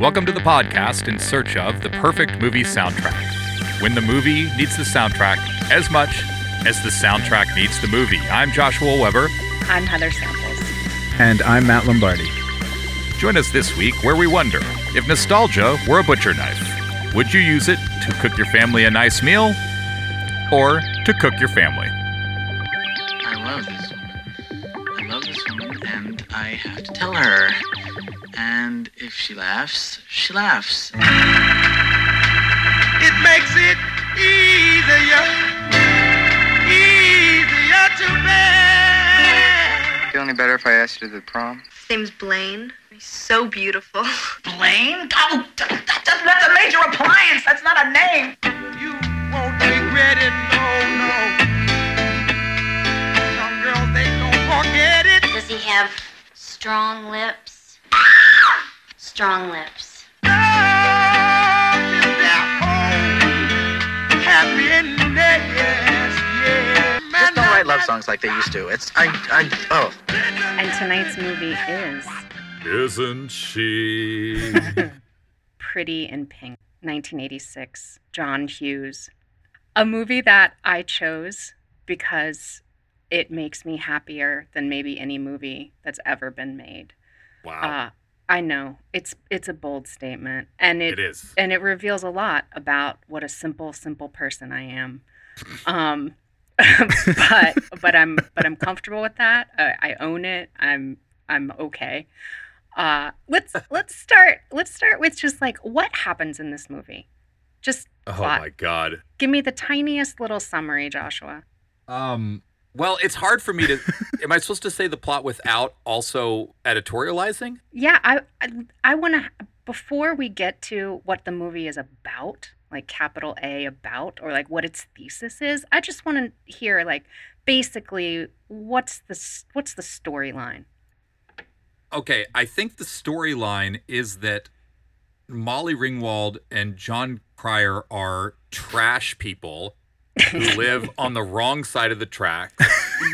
Welcome to the podcast in search of the perfect movie soundtrack. When the movie needs the soundtrack as much as the soundtrack needs the movie. I'm Joshua Weber. I'm Heather Samples. And I'm Matt Lombardi. Join us this week where we wonder if nostalgia were a butcher knife, would you use it to cook your family a nice meal or to cook your family? I love this woman. I love this woman, and I have to tell her. And if she laughs, she laughs. It makes it easier, easier to bear. Feel any better if I asked you to the prom? His name's Blaine. He's so beautiful. Blaine? Oh, that, that, that's a major appliance. That's not a name. You won't regret it, no, no. Some girls, they don't forget it. Does he have strong lips? Ah! Strong lips. Love is their whole happiness, yeah. Just don't write love songs like they used to. It's I I oh. And tonight's movie is Isn't she? Pretty in Pink, 1986, John Hughes. A movie that I chose because it makes me happier than maybe any movie that's ever been made. wow. Uh, I know it's it's a bold statement, and it, it is. and it reveals a lot about what a simple, simple person I am. Um, but but I'm but I'm comfortable with that. I, I own it. I'm I'm okay. Uh, let's let's start let's start with just like what happens in this movie. Just Oh plot. my god. give me the tiniest little summary, Joshua. Um, well, it's hard for me to. am I supposed to say the plot without also editorializing? Yeah, I I, I want to before we get to what the movie is about, like capital A about, or like what its thesis is. I just want to hear like basically what's the what's the storyline. Okay, I think the storyline is that Molly Ringwald and Jon Cryer are trash people who live on the wrong side of the track,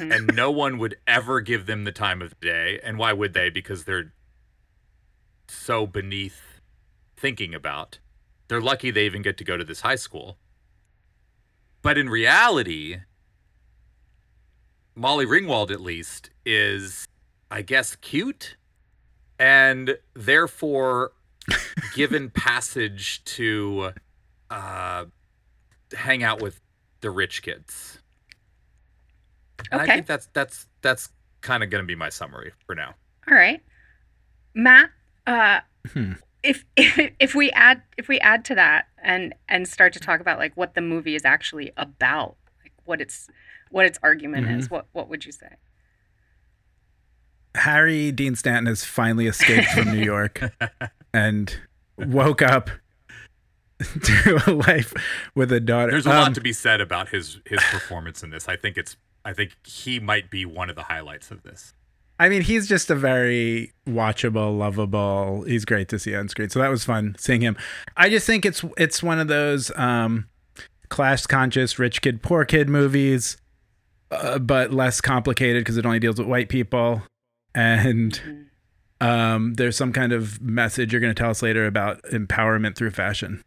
and no one would ever give them the time of day. And why would they? Because they're so beneath thinking about. They're lucky they even get to go to this high school. But in reality, Molly Ringwald, at least, is, I guess, cute and therefore given passage to uh, hang out with the rich kids. And I Okay. think that's that's that's kind of going to be my summary for now. All right, Matt. Uh, Hmm. if, if if we add if we add to that and and start to talk about like what the movie is actually about, like what its what its argument is, what what would you say? Harry Dean Stanton has finally escaped from New York and woke up to a life with a daughter. There's a Um, lot to be said about his his performance in this. I think it's I think he might be one of the highlights of this. I mean, he's just a very watchable, lovable. He's great to see on screen. So that was fun seeing him. I just think it's it's one of those um, class conscious rich kid poor kid movies, uh, but less complicated because it only deals with white people, and um, there's some kind of message you're going to tell us later about empowerment through fashion.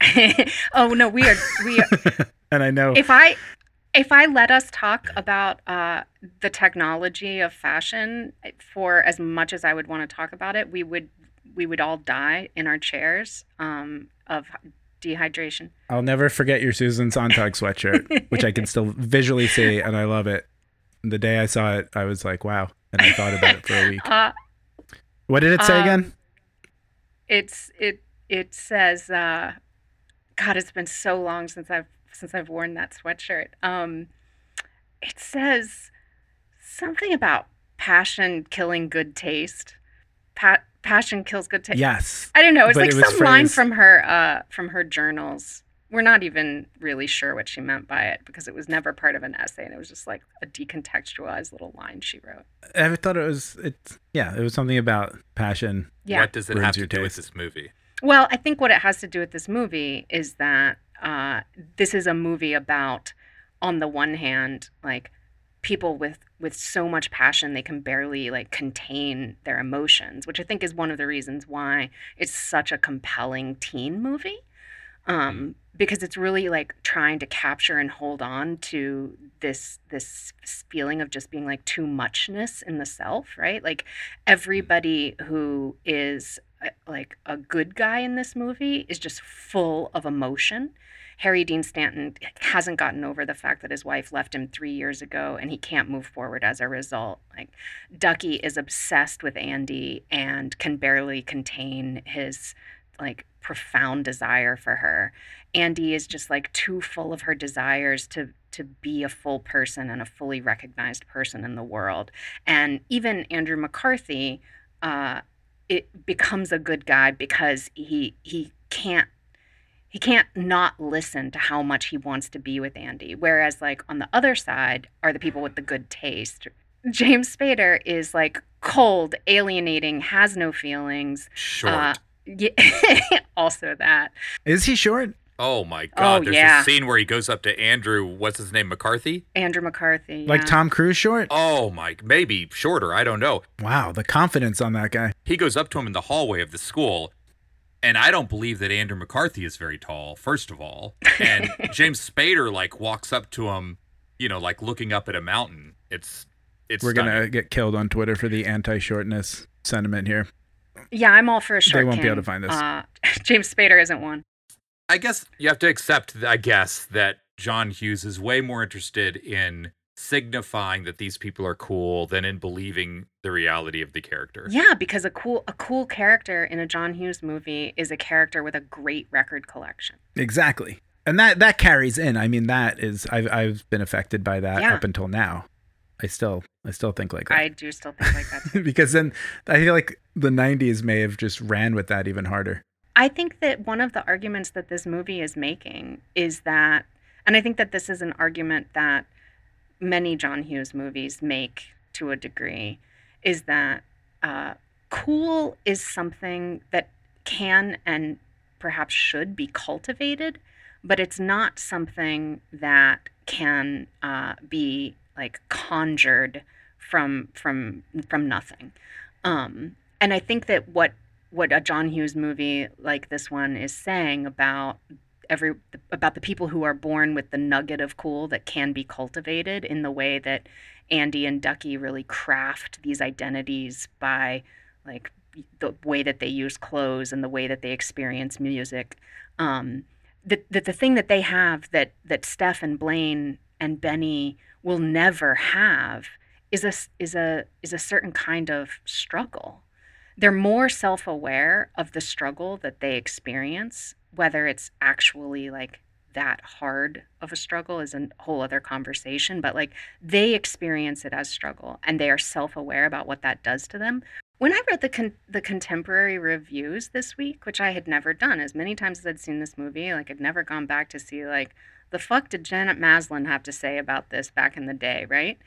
oh no, we are we are, And I know if I if I let us talk about uh, the technology of fashion for as much as I would want to talk about it, we would we would all die in our chairs um, of dehydration. I'll never forget your Susan Sontag sweatshirt, which I can still visually see, and I love it. The day I saw it, I was like, wow. And I thought about it for a week. Uh, What did it say Um, again? it's it it says uh, God, it's been so long since I've since I've worn that sweatshirt. Um, it says something about passion killing good taste. Pa- passion kills good taste. Yes. I don't know. It's But like it was some line from her uh, from her journals. We're not even really sure what she meant by it because it was never part of an essay and it was just like a decontextualized little line she wrote. I thought it was, it, yeah, it was something about passion. Yeah. What does it have to your do with this movie? Well, I think what it has to do with this movie is that uh, this is a movie about, on the one hand, like people with with so much passion they can barely like contain their emotions, which I think is one of the reasons why it's such a compelling teen movie. Um, because it's really like trying to capture and hold on to this this feeling of just being like too muchness in the self, right? Like everybody who is like a good guy in this movie is just full of emotion. Harry Dean Stanton hasn't gotten over the fact that his wife left him three years ago and he can't move forward as a result. Like, Ducky is obsessed with Andy and can barely contain his like profound desire for her. Andy is just like too full of her desires to to be a full person and a fully recognized person in the world. And even Andrew McCarthy uh, it becomes a good guy because he he can't he can't not listen to how much he wants to be with Andy. Whereas like on the other side are the people with the good taste. James Spader is like cold, alienating, has no feelings. Short. Uh, yeah, also that. Is he short? Oh my god! Oh, There's yeah. a scene where he goes up to Andrew. What's his name? McCarthy. Andrew McCarthy. Like yeah. Tom Cruise short? Oh my, maybe shorter. I don't know. Wow, the confidence on that guy. He goes up to him in the hallway of the school, and I don't believe that Andrew McCarthy is very tall. First of all, and James Spader like walks up to him, you know, like looking up at a mountain. It's it's We're stunning. gonna get killed on Twitter for the anti-shortness sentiment here. Yeah, I'm all for a short won't be able to find this. Uh, James Spader isn't one. I guess you have to accept, I guess, that John Hughes is way more interested in signifying that these people are cool than in believing the reality of the character. Yeah, because a cool a cool character in a John Hughes movie is a character with a great record collection. Exactly. And that that carries in. I mean, that is I've I've been affected by that Yeah. up until now. I still I still think like that. I do still think like that. because then I feel like the 90s may have just ran with that even harder. I think that one of the arguments that this movie is making is that, and I think that this is an argument that many John Hughes movies make to a degree, is that uh, cool is something that can and perhaps should be cultivated, but it's not something that can uh, be like conjured from from from nothing. Um, and I think that what what a John Hughes movie like this one is saying about every about the people who are born with the nugget of cool that can be cultivated in the way that Andy and Ducky really craft these identities by like the way that they use clothes and the way that they experience music. Um, that the, the thing that they have that that Steff and Blaine and Benny will never have is a is a is a certain kind of struggle they're more self-aware of the struggle that they experience whether it's actually like that hard of a struggle is a whole other conversation but like they experience it as struggle and they are self-aware about what that does to them. When i read the con- the contemporary reviews this week which i had never done as many times as i'd seen this movie like i'd never gone back to see like the fuck did janet maslin have to say about this back in the day right?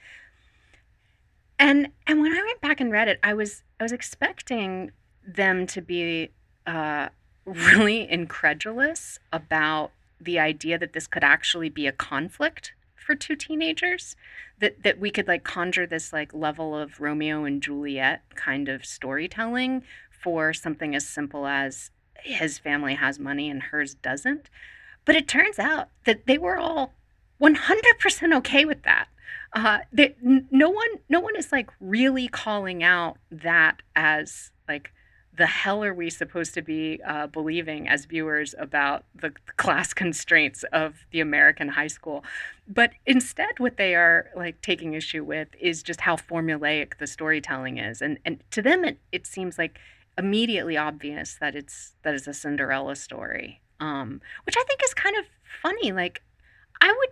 And and when I went back and read it, I was I was expecting them to be uh, really incredulous about the idea that this could actually be a conflict for two teenagers that that we could like conjure this like level of Romeo and Juliet kind of storytelling for something as simple as his family has money and hers doesn't. But it turns out that they were all 100% okay with that uh, no one no one is like really calling out that as like the hell are we supposed to be uh, believing as viewers about the class constraints of the American high school? But instead, what they are like taking issue with is just how formulaic the storytelling is, and and to them, it, it seems like immediately obvious that it's that it's a Cinderella story, um, which I think is kind of funny. Like, I would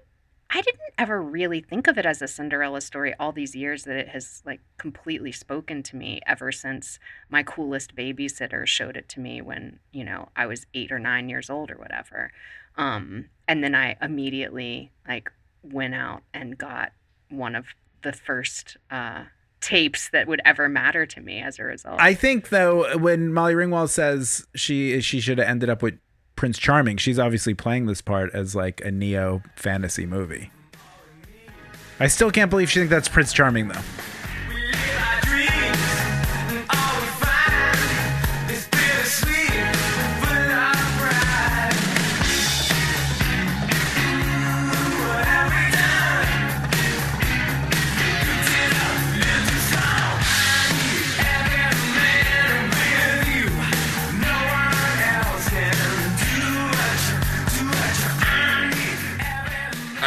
I didn't ever really think of it as a Cinderella story all these years that it has like completely spoken to me ever since my coolest babysitter showed it to me when, you know, I was 8 or 9 years old or whatever. Um and then I immediately like went out and got one of the first uh tapes that would ever matter to me as a result. I think though when Molly Ringwald says she she should have ended up with Prince Charming, she's obviously playing this part as like a neo fantasy movie. I still can't believe she thinks that's Prince Charming though.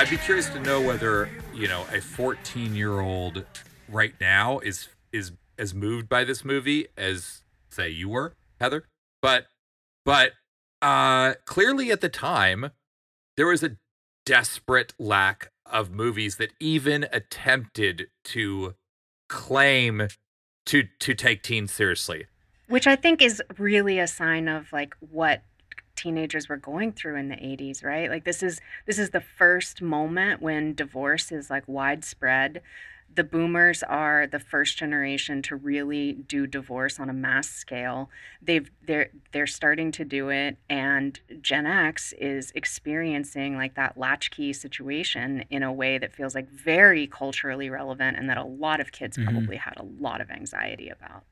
I'd be curious to know whether you know a 14 year old right now is is as moved by this movie as say you were, Heather. But but uh clearly at the time there was a desperate lack of movies that even attempted to claim to to take teens seriously. which I think is really a sign of like what teenagers were going through in the 80s, right? Like this is this is the first moment when divorce is like widespread. The boomers are the first generation to really do divorce on a mass scale. They've they're they're starting to do it and Gen X is experiencing like that latchkey situation in a way that feels like very culturally relevant and that a lot of kids Mhm. probably had a lot of anxiety about.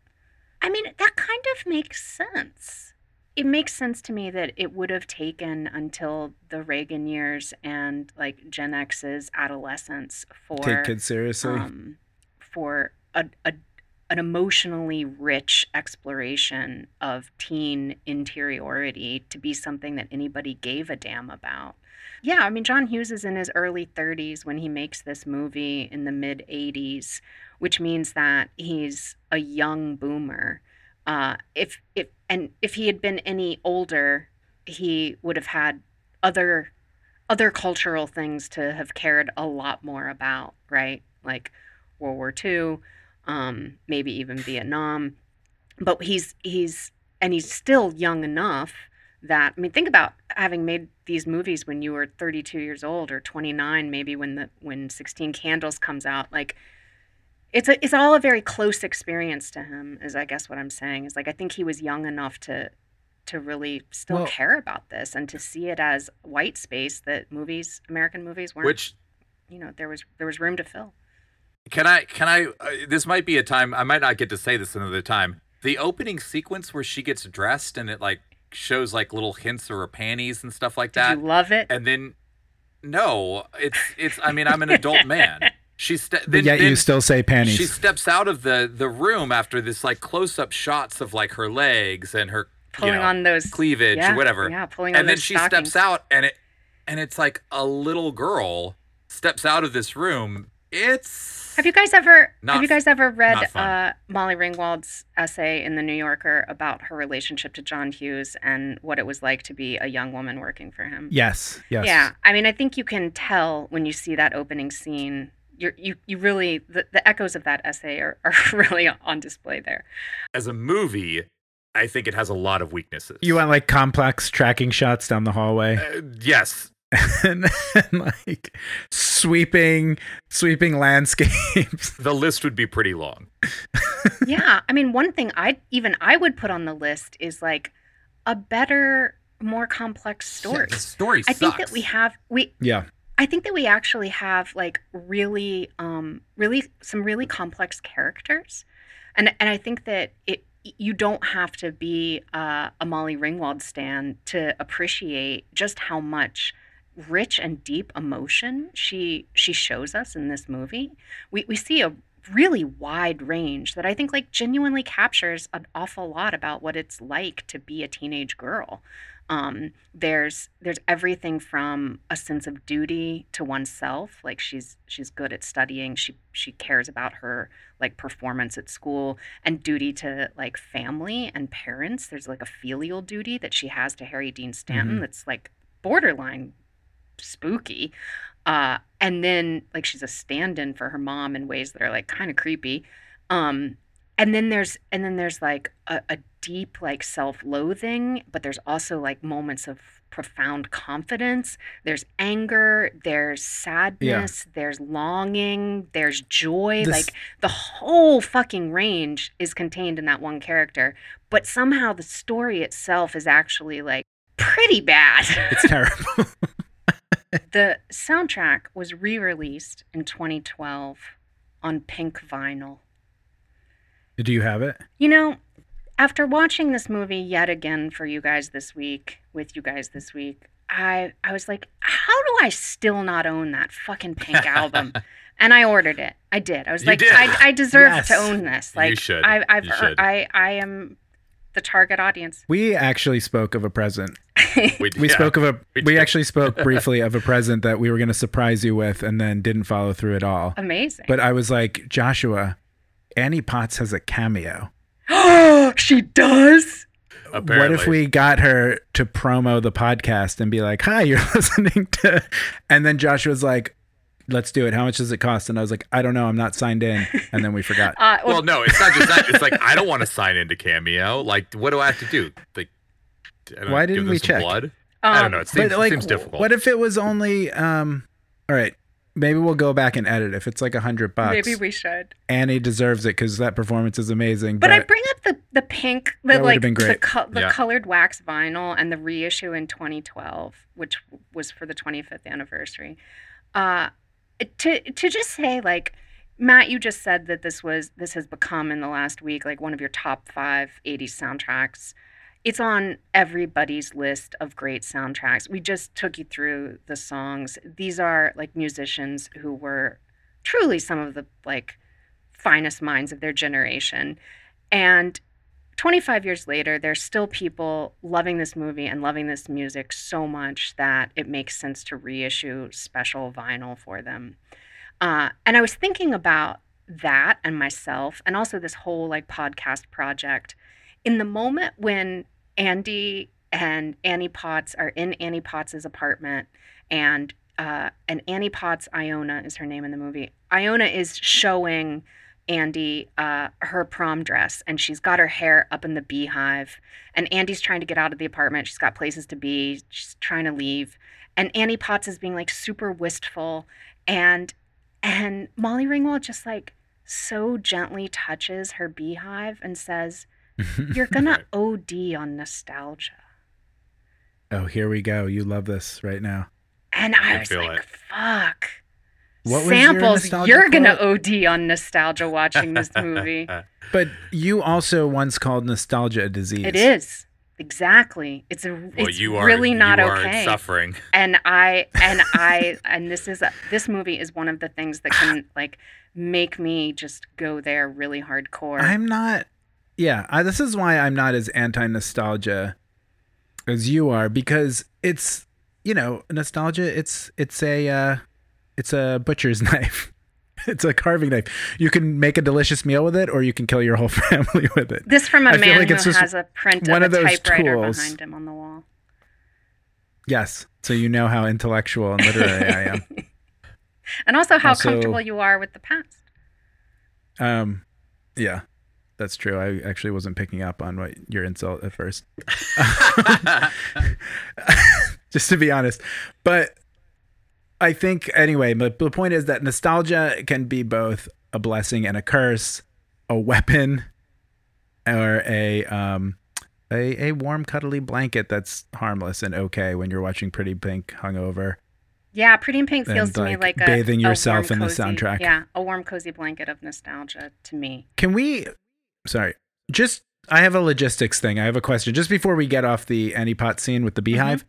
I mean, that kind of makes sense. It makes sense to me that it would have taken until the Reagan years and like Gen X's adolescence for Take kids seriously. um, for a, a an emotionally rich exploration of teen interiority to be something that anybody gave a damn about. Yeah, I mean, John Hughes is in his early 30s when he makes this movie in the mid 80s, which means that he's a young boomer. Uh, if if and if he had been any older, he would have had other other cultural things to have cared a lot more about, right? Like World War II, um, maybe even Vietnam. But he's he's and he's still young enough that I mean, think about having made these movies when you were 32 years old or 29, maybe when the when 16 Candles comes out. Like, it's a it's all a very close experience to him. Is I guess what I'm saying is like I think he was young enough to to really still Well- care about this and to see it as white space that movies, American movies, weren't. Which you know there was there was room to fill. Can I? Can I? Uh, this might be a time. I might not get to say this another time. The opening sequence where she gets dressed and it like shows like little hints of her panties and stuff like Did that. you love it? and then, no, it's it's. I mean, I'm an adult man. She ste- but then, yet you still say panties. she steps out of the the room after this like close up shots of like her legs and her Pulling you know, on those cleavage yeah, or whatever. Yeah, pulling on and then she stockings. steps out and it and it's like a little girl steps out of this room. It's Have you guys ever Not have you guys ever read uh, Molly Ringwald's essay in the New Yorker about her relationship to John Hughes and what it was like to be a young woman working for him? yes, yes. Yeah, I mean, I think you can tell when you see that opening scene. You're, you you really the, the echoes of that essay are, are really on display there. as a movie, I think it has a lot of weaknesses. You want like complex tracking shots down the hallway. Uh, yes, and, and like sweeping sweeping landscapes. the list would be pretty long. yeah, I mean, one thing I even I would put on the list is like a better, more complex story. The story I sucks. think that we have we yeah. I think that we actually have like really um really some really complex characters. And and I think that it you don't have to be uh, a Molly Ringwald stan to appreciate just how much rich and deep emotion she she shows us in this movie. We we see a really wide range that I think like genuinely captures an awful lot about what it's like to be a teenage girl. Um, there's there's everything from a sense of duty to oneself, like she's she's good at studying, she she cares about her like performance at school, and duty to like family and parents. There's like a filial duty that she has to Harry Dean Stanton Mhm. that's like borderline spooky. Uh, and then like she's a stand-in for her mom in ways that are like kind of creepy. Um, and then there's and then there's like a, a deep like self-loathing, but there's also like moments of profound confidence. There's anger, there's sadness, there's longing, there's joy. This- like the whole fucking range is contained in that one character. But somehow the story itself is actually like pretty bad. It's terrible. the soundtrack was re-released in 2012 on pink vinyl. Do you have it? You know, after watching this movie yet again for you guys this week, with you guys this week, I I was like, how do I still not own that fucking pink album? And I ordered it. I did. I was You like, did? I, I deserve Yes. to own this. Like, should. I, I've, You should. I, I am the target audience. We actually spoke of a present. We, We yeah. spoke of a. we We, actually spoke briefly of a present that we were going to surprise you with, and then didn't follow through at all. Amazing. But I was like, Joshua, Annie Potts has a cameo. Oh, she does. What if we got her to promo the podcast and be like, "Hi, you're listening to," and then Joshua's like, "Let's do it. How much does it cost?" And I was like, "I don't know. I'm not signed in." And then we forgot. Uh, well, Well, no, it's not just that. It's like I don't want to sign into Cameo. Like, what do I have to do? Like, I don't Why give didn't them we some check? Blood? I don't um, know. It seems, but like, seems difficult. what if it was only? um All right, maybe we'll go back and edit. If it's like a hundred bucks, Maybe we should. Annie deserves it because that performance is amazing. But, I bring up the the pink, the like been the co- the Yeah. colored wax vinyl and the reissue in 2012, which was for the 25th anniversary. Uh, to to just say like Matt, you just said that this was this has become in the last week like one of your top five 80s soundtracks. It's on everybody's list of great soundtracks. We just took you through the songs. These are like musicians who were truly some of the like finest minds of their generation. And 25 years later, there's still people loving this movie and loving this music so much that it makes sense to reissue special vinyl for them. Uh, and I was thinking about that and myself, and also this whole like podcast project. In the moment when Andy and Annie Potts are in Annie Potts's apartment, and uh, and Annie Potts, Iona is her name in the movie. Iona is showing Andy uh, her prom dress, and she's got her hair up in the beehive. And Andy's trying to get out of the apartment. She's got places to be. She's trying to leave, and Annie Potts is being like super wistful, and and Molly Ringwald just like so gently touches her beehive and says, "You're gonna OD on nostalgia." oh, here we go. You love this right now. And I can was feel like, it. "Fuck." What was your Samples, you're gonna? OD on nostalgia watching this movie. But you also once called nostalgia a disease. It is exactly. It's a. well, it's you are really not you are okay. suffering. And I and I and this is a, this movie is one of the things that can like make me just go there really hardcore. I'm not. Yeah, I, this is why I'm not as anti nostalgia as you are because it's you know nostalgia. It's it's a uh, it's a butcher's knife. It's a carving knife. You can make a delicious meal with it, or you can kill your whole family with it. this from a I man like who has a print one of of a those typewriter tools. behind him on the wall. Yes, so you know how intellectual and literary I am. And also how Also- comfortable you are with the past. Um, yeah, that's true. I actually wasn't picking up on what your insult at first. Just to be honest, but I think anyway. But the point is that nostalgia can be both a blessing and a curse, a weapon, or a um. A, a warm, cuddly blanket that's harmless and okay when you're watching Pretty Pink hungover. Yeah, Pretty in Pink feels And, to me like, like a, bathing a yourself warm, in the cozy- soundtrack. Yeah, a warm, cozy blanket of nostalgia to me. Can we? Sorry, just I have a logistics thing. I have a question. Just before we get off the Annie Pot scene with the beehive, Mm-hmm.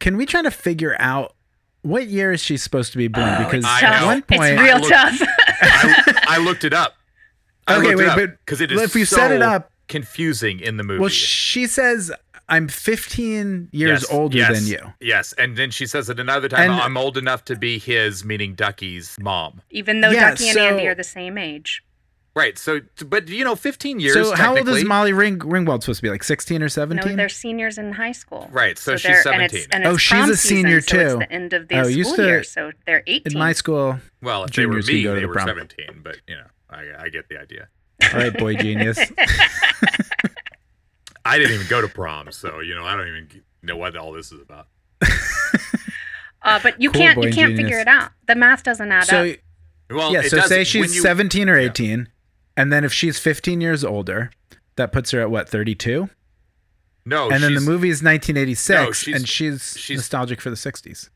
can we try to figure out what year is she supposed to be born? Oh, because I tough. at one point, it's real looked- tough. I, I looked it up. I Okay, looked wait, it up but because it is if you so set it up- confusing in the movie. well, she says I'm 15 years Yes, older yes, than you. Yes, and then she says it another time. And- I'm old enough to be his, meaning Ducky's mom. Even though Yeah, Ducky and so- Andy are the same age. Right. So, but you know, 15 years. So how old is Molly Ring Ringwald supposed to be? Like 16 or No, 17? they're seniors in high school. Right, so she's they're- and it's- 17. And Oh, she's a senior, season, So too. it's the end of the Oh, school used to- year, so they're 18. In my school, Well, if they were juniors me, go to they the were prom. 17. But you know, I, I get the idea. all right, boy genius. I didn't even go to prom, so you know, I don't even know what all this is about. uh, but you Cool can't you can't genius. figure it out. The math doesn't add so up. Well, yeah, it so does- say she's you- 17 or Yeah. 18, and then if she's 15 years older, that puts her at what 32. No, and then the movie is 1986, No, she's- and she's, she's- nostalgic for the 60s.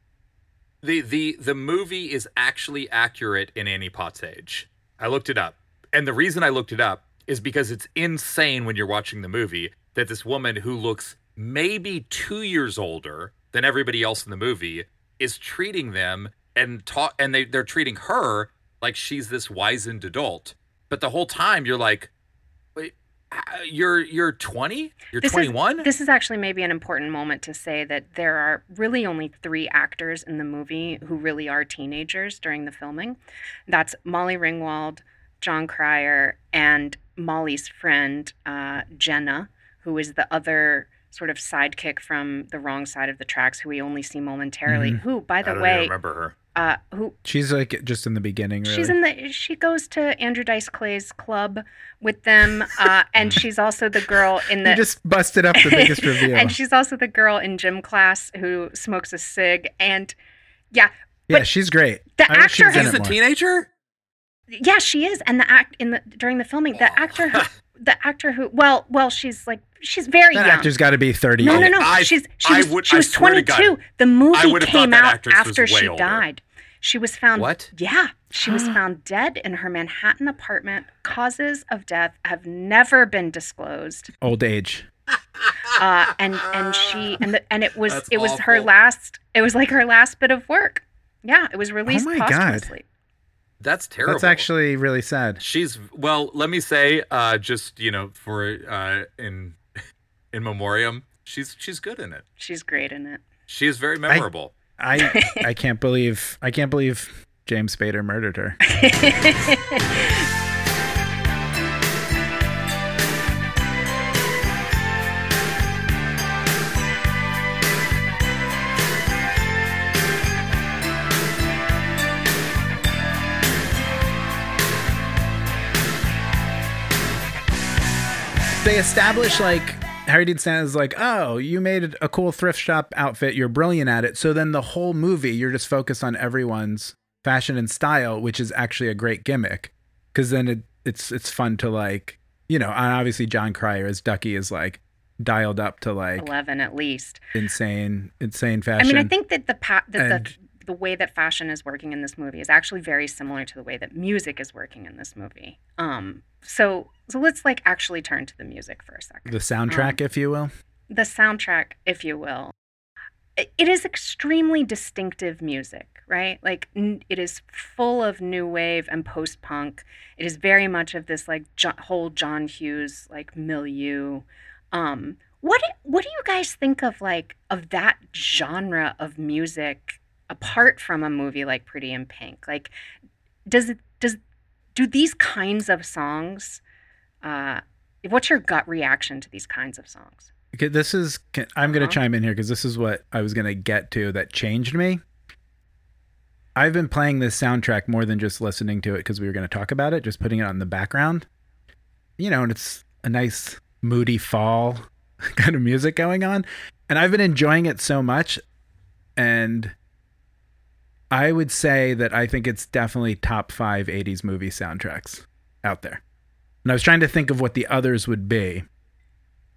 the the the movie is actually accurate in Annie Potts' age. I looked it up, and the reason I looked it up is because it's insane when you're watching the movie that this woman who looks maybe two years older than everybody else in the movie is treating them and talk and they they're treating her like she's this wizened adult, but the whole time you're like, wait, uh, you're you're 20, you're 21. Is, this is actually maybe an important moment to say that there are really only three actors in the movie who really are teenagers during the filming. That's Molly Ringwald, Jon Cryer, and Molly's friend, uh, Jenna, who is the other sort of sidekick from the wrong side of the tracks, who we only see momentarily. Mhm. Who, by I the don't way, remember her. Uh, who She's like just in the beginning. Really. She's in the. She goes to Andrew Dice Clay's club with them, uh, and she's also the girl in the. you just busted up the biggest reveal. and she's also the girl in gym class who smokes a cig, and yeah, yeah, she's great. the I actor was She's it a teenager. yeah, she is, and the act in the during the filming, the actor, who, the actor who, well, well, she's like she's very That young. actor's got to be thirty. no, no, no. I- she's she I was, would- she was 22. God, the movie would have thought came out after she older. died. She was found What? Yeah, she was found dead in her Manhattan apartment. Causes of death have never been disclosed. Old age. Uh, and and she and the, and it was That's it was her last. It was like her last bit of work. Yeah, it was released Oh my God. Posthumously. That's terrible. That's actually really sad. She's well. Let me say, uh, just you know, for uh, in in memoriam, she's she's good in it. She's great in it. She is very memorable. I I can't believe I can't believe James Spader murdered her. They establish like Harry Dean is like, oh, you made a cool thrift shop outfit. You're brilliant at it. So then the whole movie, you're just focused on everyone's fashion and style, which is actually a great gimmick. Because then it, it's it's fun to like, you know, and obviously Jon Cryer as Ducky is like dialed up to like Eleven at least. insane, insane fashion. I mean, I think that the pa- that And- the the way that fashion is working in this movie is actually very similar to the way that music is working in this movie. Um, so so let's like actually turn to the music for a second. the soundtrack, if you will. the soundtrack, if you will. It is extremely distinctive music, right? Like n- it is full of new wave and post punk. It is very much of this like jo- whole John Hughes like milieu. Um, what do- what do you guys think of like of that genre of music apart from a movie like Pretty in Pink? Like, does it does do these kinds of songs? Uh, what's your gut reaction to these kinds of songs? Okay, this is. can- I'm going to Uh-huh. chime in here because this is what I was going to get to that changed me. I've been playing this soundtrack more than just listening to it because we were going to talk about it, just putting it on the background. You know, and it's a nice, moody fall kind of music going on. And I've been enjoying it so much. And I would say that I think it's definitely top five 80s movie soundtracks out there. And I was trying to think of what the others would be.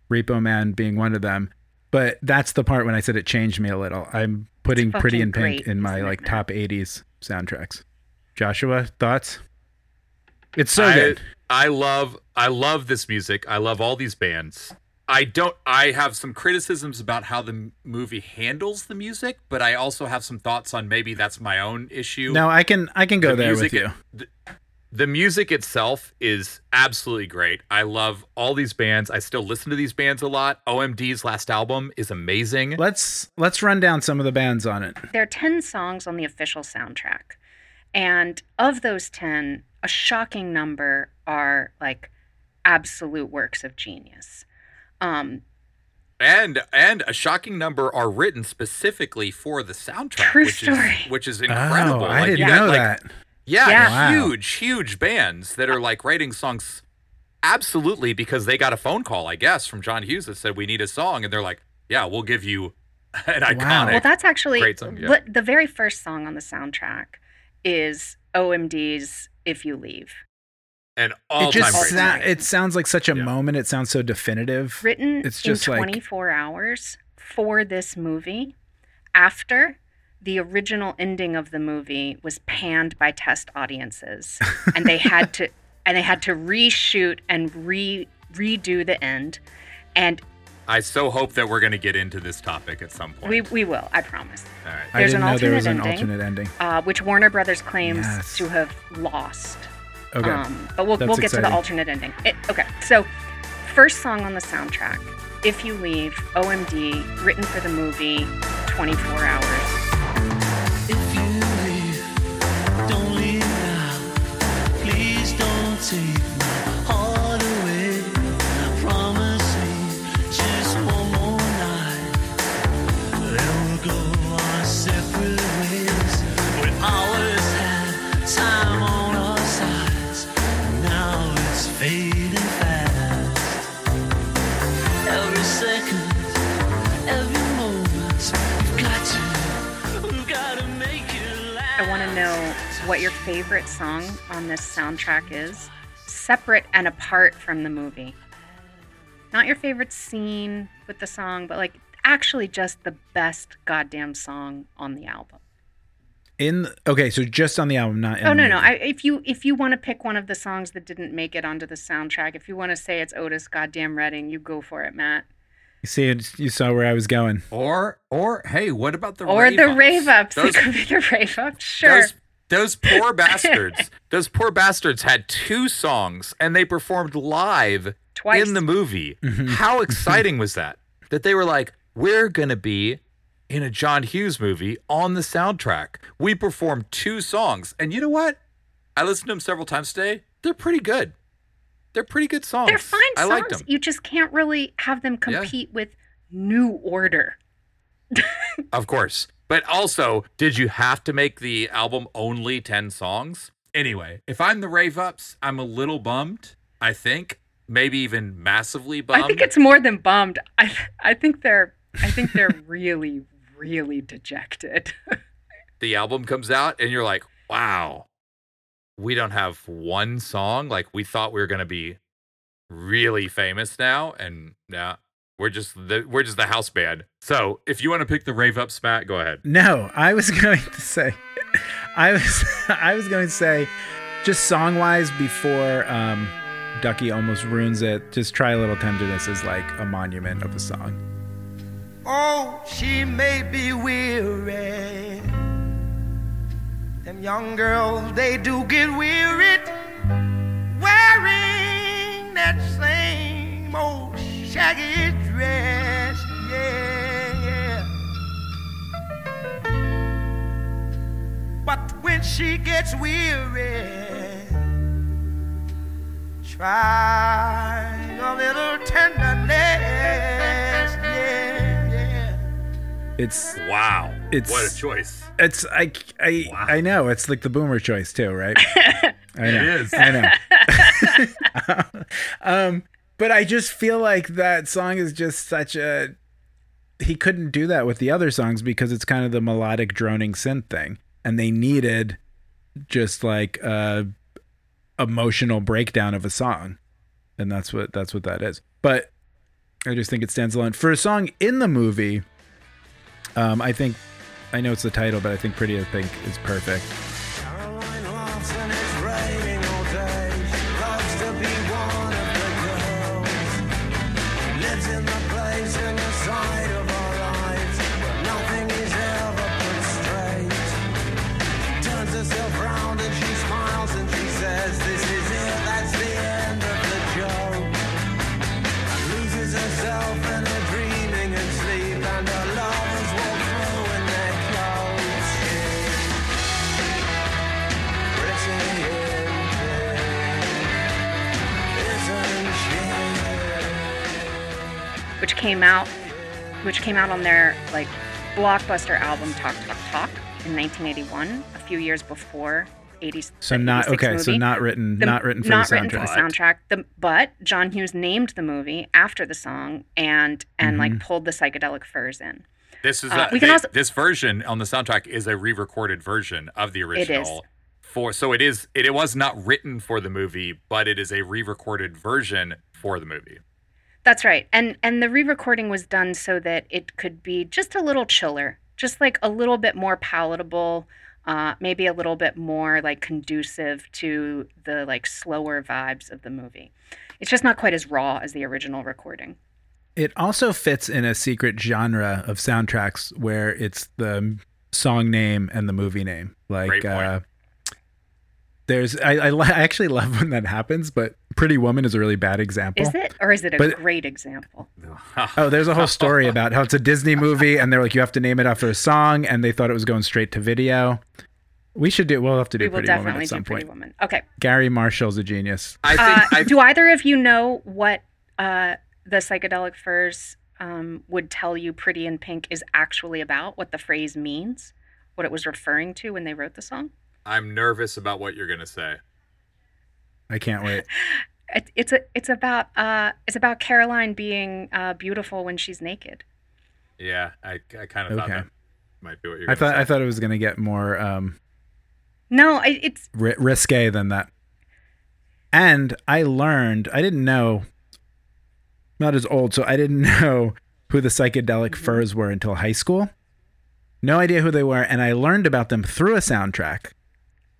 Repo Man being one of them. But that's the part when I said it changed me a little. I'm putting Pretty in Pink great, in my like top 80s soundtracks. Joshua, thoughts? It's so I, good. I love I love this music. I love all these bands. I don't I have some criticisms about how the movie handles the music, but I also have some thoughts on maybe that's my own issue. No, I can I can go the there music, with you. The, the music itself is absolutely great. I love all these bands. I still listen to these bands a lot. OMD's last album is amazing. Let's let's run down some of the bands on it. There are 10 songs on the official soundtrack. And of those 10, a shocking number are like absolute works of genius. Um, and and a shocking number are written specifically for the soundtrack, True which story. is which is incredible. Oh, I Like, didn't you know like, that. Yeah, Yeah. Wow. huge, huge bands that are like writing songs absolutely because they got a phone call, I guess, from John Hughes that said we need a song, and they're like, "Yeah, we'll give you an iconic." Wow. well, that's actually great song, yeah. what- the very first song on the soundtrack is OMD's If You Leave. An It all-time just great sa- it sounds like such a Yeah. moment. It sounds so definitive. written It's just in like- 24 hours for this movie after the original ending of the movie was panned by test audiences, and they had to and they had to reshoot and re redo the end, and I so hope that we're going to get into this topic at some point. we we will, I promise. All right. I There's didn't an know there was an alternate alternate ending. Uh, which Warner Brothers claims Yes. to have lost. Okay. Um, but we'll, That's we'll get to the alternate ending. It, okay, so first song on the soundtrack, If You Leave, OMD, written for the movie 24 Hours. What your favorite song on this soundtrack is, separate and apart from the movie. Not your favorite scene with the song, but like actually just the best goddamn song on the album. In okay, so just on the album, not in Oh the no no! I, if you if you want to pick one of the songs that didn't make it onto the soundtrack, if you want to say it's Otis goddamn Redding, you go for it, Matt. You see, you saw where I was going. Or or hey, what about the or rave the ups? rave ups. It Those, could be the rave ups. Sure. those those poor bastards. those poor bastards had two songs and they performed live Twice. in the movie. Mm-hmm. How mm-hmm. exciting was that? That they were like, we're gonna be in a John Hughes movie on the soundtrack. We performed two songs, and you know what? I listened to them several times today. They're pretty good. They're pretty good songs. They're fine I songs. liked them. You just can't really have them Yeah. compete with New Order. Of course. But also, did you have to make the album only 10 songs? Anyway, if I'm the Rave Ups, I'm a little bummed, I think. Maybe even massively bummed. I think it's more than bummed. I I think they're I think they're really really dejected. the album comes out and you're like, wow, we don't have one song. Like, we thought we were going to be really famous now. And now we're just the, we're just the house band. So if you want to pick the Rave up spat, go ahead. No, I was going to say, I was, I was going to say, just song wise, before um, Ducky almost ruins it. Just try a little tenderness is like a monument of a song. Oh, she may be weary. Them young girls, they do get wearied wearing that same old shaggy when she gets weary, try a little tenderness. Yeah, yeah. It's, Wow. It's- what a choice. it's, I, I, Wow. I know it's like the boomer choice too, right? I know. is. I know. um, but I just feel like that song is just such a. He couldn't do that with the other songs because it's kind of the melodic droning synth thing, and they needed just like a emotional breakdown of a song, and that's what that's what that is. But I just think it stands alone for a song in the movie. Um, I think I know it's the title, but I think "Pretty as Pink" is perfect. Came out which came out on their like blockbuster album Talk Talk Talk in 1981, a few years before 80s. So the not 86 okay. So not written, The- not written for not the written soundtrack. for the soundtrack. The, but John Hughes named the movie after the song and and like Mm-hmm. pulled the psychedelic furs in. This is Uh, a, we can they- also- this version on the soundtrack is a re-recorded version of the is. original. For so it is it, it was not written for the movie, but it is a re-recorded version for the movie. That's right. And and the re-recording was done so that it could be just a little chiller, just like a little bit more palatable, uh, maybe a little bit more like conducive to the like slower vibes of the movie. It's just not quite as raw as the original recording. It also fits in a secret genre of soundtracks where it's the song name and the movie name. Like, Great point. uh, there's, I, I, I actually love when that happens, but Pretty Woman is a really bad example. Is it, or is it a But- great example? Oh, there's a whole story about how it's a Disney movie, and they're like, you have to name it after a song, and they thought it was going straight to video. We should do. We'll have to do We will Pretty Woman definitely at some do Pretty point. Woman. Okay. Garry Marshall's a genius. I Uh, think I do either of you know what uh, the psychedelic furs um, would tell you Pretty in Pink is actually about? What the phrase means? What it was referring to when they wrote the song? I'm nervous about what you're gonna say. I can't wait. It, it's a, it's about uh, it's about Caroline being uh, beautiful when she's naked. Yeah, I, I kind of thought that might be what you're. I thought say. I thought it was gonna get more um, No, I, it's ri- risque than that. And I learned I didn't know. Not as old, so I didn't know who the psychedelic furs were until high school. No idea who they were, and I learned about them through a soundtrack,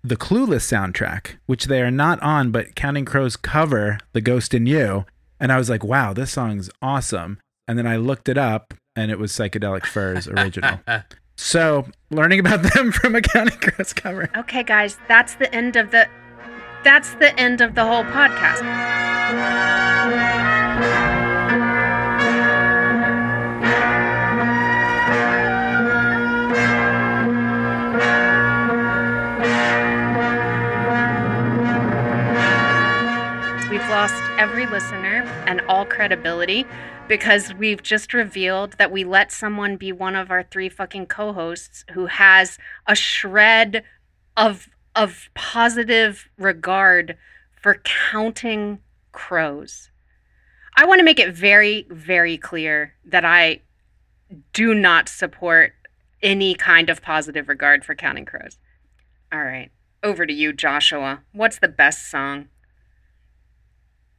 the Clueless soundtrack, which they are not on, but Counting Crows cover "The Ghost in You," and I was like, "Wow, this song's awesome!" And then I looked it up, and it was Psychedelic Furs original. so learning about them from a Counting Crows cover. okay, guys. That's the end of the that's the end of the whole podcast. Every listener and all credibility because we've just revealed that we let someone be one of our three fucking co-hosts who has a shred of of positive regard for counting crows. I want to make it very very clear that I do not support any kind of positive regard for counting crows. All right. Over to you, Joshua. What's the best song?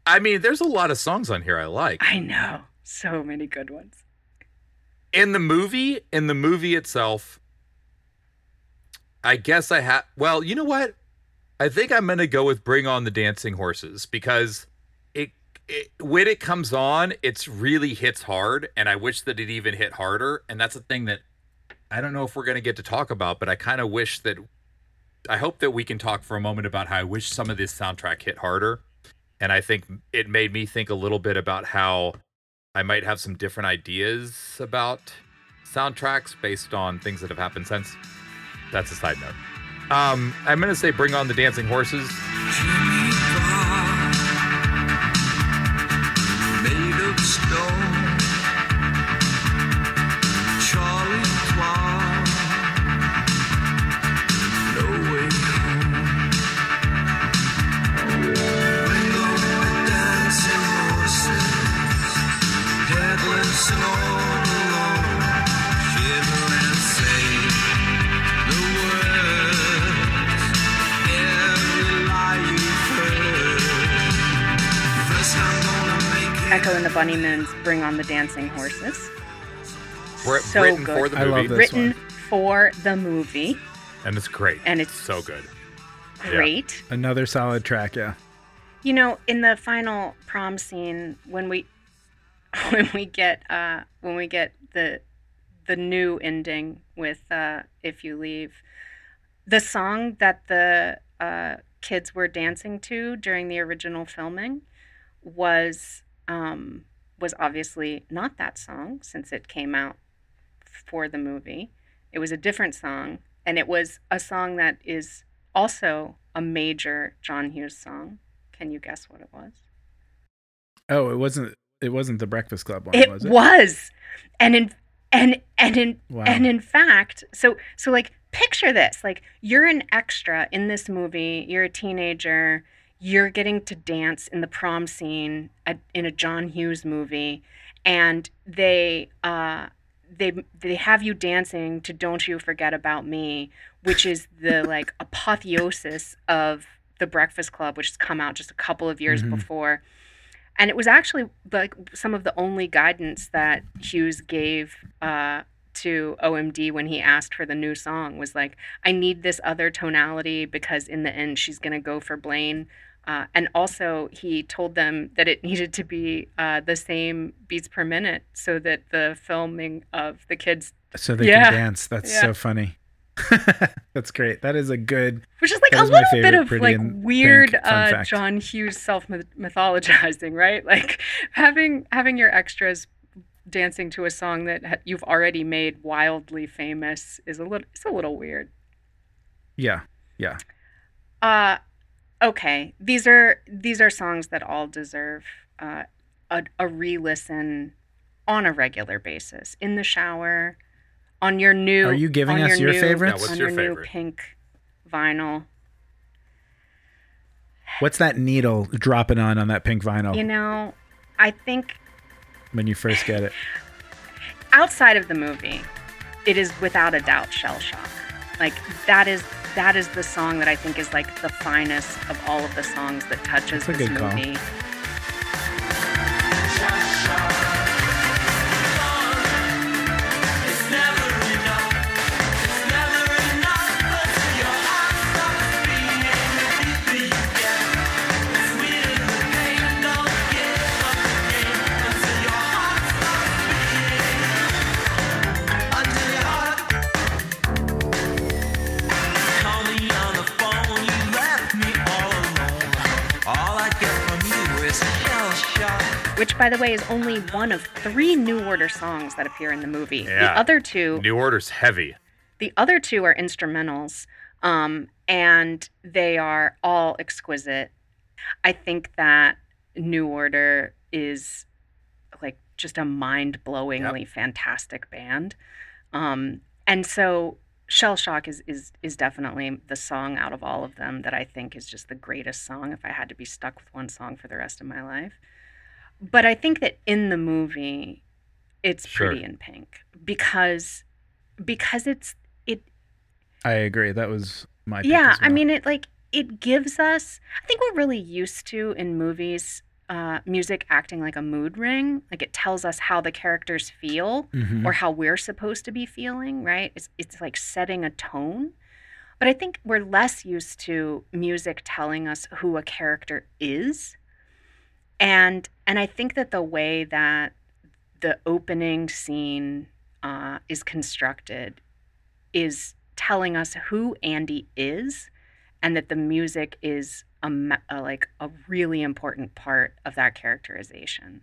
I mean, there's a lot of songs on here I like. I know. So many good ones. in the movie in the movie itself i guess i have well you know what i think i'm gonna go with bring on the dancing horses because it, it when it comes on it's really hits hard and i wish that it even hit harder and that's a thing that i don't know if we're gonna get to talk about but i kind of wish that i hope that we can talk for a moment about how i wish some of this soundtrack hit harder and i think it made me think a little bit about how I might have some different ideas about soundtracks based on things that have happened since. That's a side note. Um, I'm gonna say bring on the dancing horses. Made of stone. Echo and the Bunnymen Bring on the Dancing Horses. Wr- So written good. for the I love movie, this Written one. for the movie. and it's great. And it's so good. Yeah. Great. Another solid track, yeah. You know, in the final prom scene, when we when we get uh when we get the the new ending with uh If You Leave, the song that the uh kids were dancing to during the original filming was um was obviously not that song since it came out for the movie. It was a different song and it was a song that is also a major John Hughes song. Can you guess what it was? Oh, it wasn't. It wasn't the Breakfast Club one, it was it? was and in and and in Wow. and in fact so so like picture this like you're an extra in this movie you're a teenager you're getting to dance in the prom scene at, in a john hughes movie and they uh they they have you dancing to don't you forget about me which is the like apotheosis of the breakfast club which has come out just a couple of years Mhm. before and it was actually like some of the only guidance that Hughes gave uh, to OMD when he asked for the new song was like, I need this other tonality because in the end she's gonna go for Blaine. Uh, and also, he told them that it needed to be uh, the same beats per minute so that the filming of the kids, So they Yeah. can dance. That's Yeah. so funny. That's great. That is a good. which is like a little bit of like weird uh. John Hughes self mythologizing, right? Like having having your extras dancing to a song that you've already made wildly famous is a little it's a little weird. Yeah. Yeah. Uh okay. These are these are songs that all deserve uh, a, a re-listen on a regular basis in the shower, on your new. Are you giving us your new- favorites? Yeah, what's on your your new favorite? pink vinyl. What's that needle dropping on on that pink vinyl You know, I think when you first get it? outside of the movie, it is without a doubt shellshock. Like that is that is the song that I think is like the finest of all of the songs that touches That's this good call. Which, by the way, is only one of three New Order songs that appear in the movie. The other two, New Order's heavy. the other two are instrumentals, um, and they are all exquisite. I think that New Order is like just a mind-blowingly fantastic band, um, and so Shellshock is is is definitely the song out of all of them that I think is just the greatest song. If I had to be stuck with one song for the rest of my life, but I think that in the movie, it's Sure. pretty in pink because because it's it I agree. That was my. yeah as i mean it like it gives us i think we're really used to in movies uh, music acting like a mood ring like it tells us how the characters feel Mhm. or how we're supposed to be feeling right it's, it's like setting a tone but i think we're less used to music telling us who a character is and and i think that the way that the opening scene uh, is constructed is telling us who Andy is and that the music is a, a like a really important part of that characterization.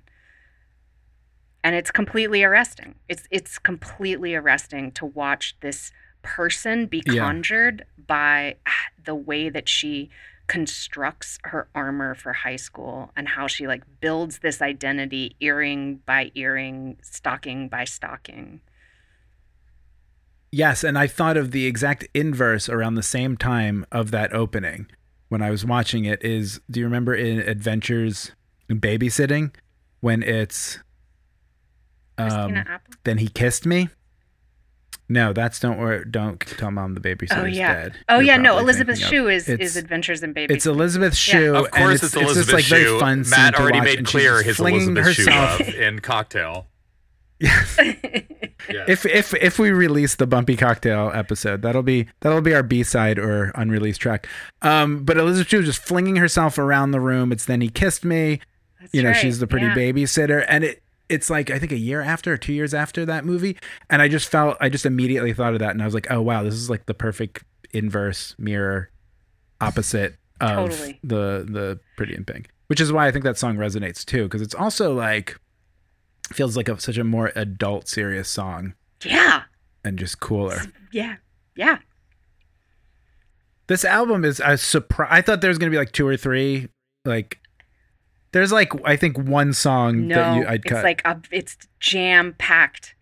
And it's completely arresting. It's it's completely arresting to watch this person be Yeah. conjured by the way that she constructs her armor for high school and how she like builds this identity earring by earring, stocking by stocking. Yes, and I thought of the exact inverse around the same time of that opening when I was watching it. Is do you remember in Adventures in Babysitting when it's um, then he kissed me? No, that's don't worry, don't tell mom the babysitter's Oh yeah. dead. Oh You're yeah. No, probably Elizabeth thinking of. Shue is It's- is Adventures in Baby. It's Elizabeth Shue. Of and course, it's, Elizabeth just like Shue. very fun. scene Matt to already watch, made clear his flinging Elizabeth Shue herself- love in Cocktail. Yeah. If if if we release the bumpy cocktail episode, that'll be that'll be our B side or unreleased track. Um, but Elizabeth Shue was just flinging herself around the room. It's then he kissed me. That's you know, right, she's the pretty yeah. babysitter, and it it's like I think a year after or two years after that movie, and I just felt I just immediately thought of that, and I was like, oh wow, this is like the perfect inverse mirror opposite of Totally. the the Pretty in Pink, which is why I think that song resonates too, because it's also like feels like a, such a more adult, serious song Yeah. and just cooler. Yeah. Yeah. This album is a surprise. I thought there was gonna be like two or three. Like, there's like I think one song No, that you I'd it's like a, it's jam packed.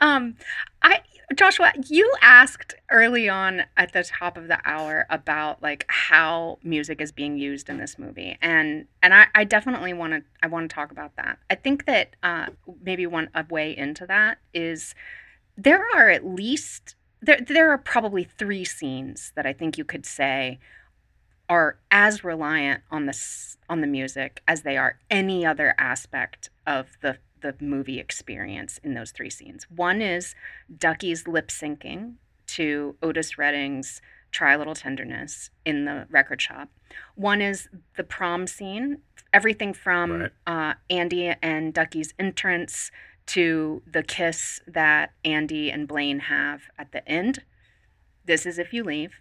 Um, I Joshua, you asked early on at the top of the hour about like how music is being used in this movie, and and I, I definitely want to I want to talk about that. I think that uh, maybe one a way into that is there are at least there there are probably three scenes that I think you could say are as reliant on the on the music as they are any other aspect of the the movie experience in those three scenes. One is Ducky's lip syncing to Otis Redding's Try a Little Tenderness in the record shop. One is the prom scene, everything from Right. uh, Andy and Ducky's entrance to the kiss that Andy and Blaine have at the end. This is If You Leave.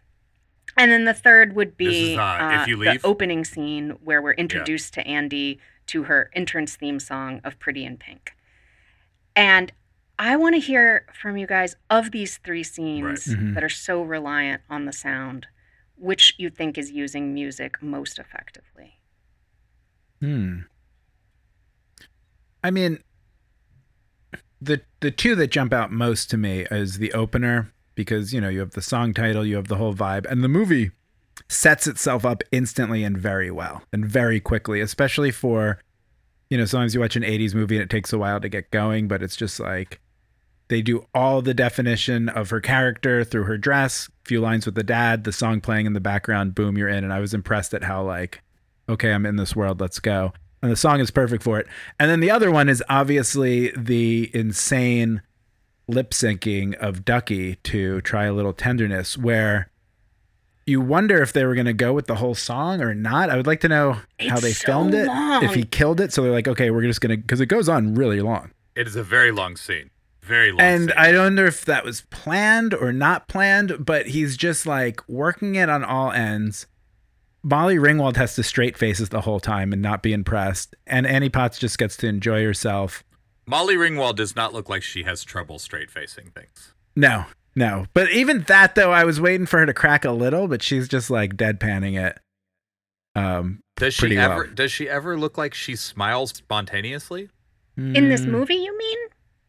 And then the third would be is, uh, If You the opening scene where we're introduced to Andy to her entrance theme song of Pretty in Pink. And I want to hear from you guys of these three scenes Mhm. that are so reliant on the sound, which you think is using music most effectively. Hmm. I mean, the the two that jump out most to me is the opener because you know you have the song title, you have the whole vibe, and the movie sets itself up instantly and very well and very quickly, especially for you know sometimes you watch an 80s movie and it takes a while to get going, but it's just like they do all the definition of her character through her dress, few lines with the dad, the song playing in the background, boom, you're in. And I was impressed at how like okay, I'm in this world, let's go. And the song is perfect for it. And then the other one is obviously the insane lip syncing of Ducky to Try a Little Tenderness, where you wonder if they were going to go with the whole song or not. I would like to know how they so filmed it, if he killed it. So they're like, okay, we're just going to, because it goes on really long. It is a very long scene. Very long. And scene. I wonder if that was planned or not planned, but he's just like working it on all ends. Molly Ringwald has to straight faces the whole time and not be impressed. And Annie Potts just gets to enjoy herself. Molly Ringwald does not look like she has trouble straight facing things. No, no. But even that, though, I was waiting for her to crack a little, but she's just like deadpanning it. Um, Does she Pretty well. ever? Does she ever look like she smiles spontaneously? In this mm, movie, you mean?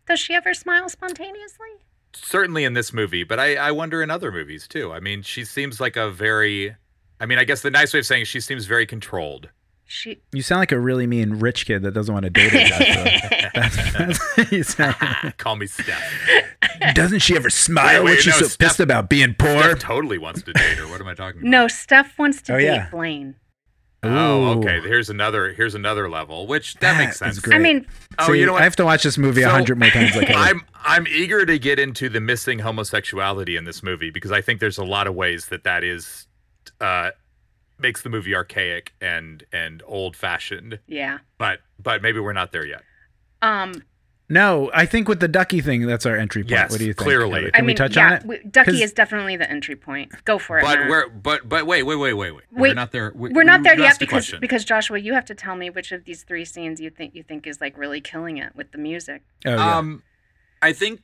Does she ever smile spontaneously? Certainly in this movie, but I, I wonder in other movies too. I mean, she seems like a very. I mean, I guess the nice way of saying it, she seems very controlled. She You sound like a really mean rich kid that doesn't want to date her. Joshua. that's, that's what you sound. Call me Steff. Doesn't she ever smile Wait, when she's no, so Steff- pissed about being poor? Steff totally wants to date her. What am I talking about? No, Steff wants to Oh, date yeah. Blaine. Oh, okay. Here's another. Here's another level, which that, That makes sense. great. I mean, Oh, See, you know what? I have to watch this movie a So- hundred more times. Like I'm I'm eager to get into the missing homosexuality in this movie because I think there's a lot of ways that that is uh, makes the movie archaic and and old fashioned. yeah. But but maybe we're not there yet. Um, no, I think with the Ducky thing, that's our entry point. Yes, what do you think? clearly. Heather? I mean, we touch yeah, on it? w- Ducky 'Cause- is definitely the entry point. Go for it. But Matt. we're but but wait wait wait wait wait. We're not there. We, We're not there yet because question. because Joshua, you have to tell me which of these three scenes you think you think is like really killing it with the music. Oh, yeah. Um, I think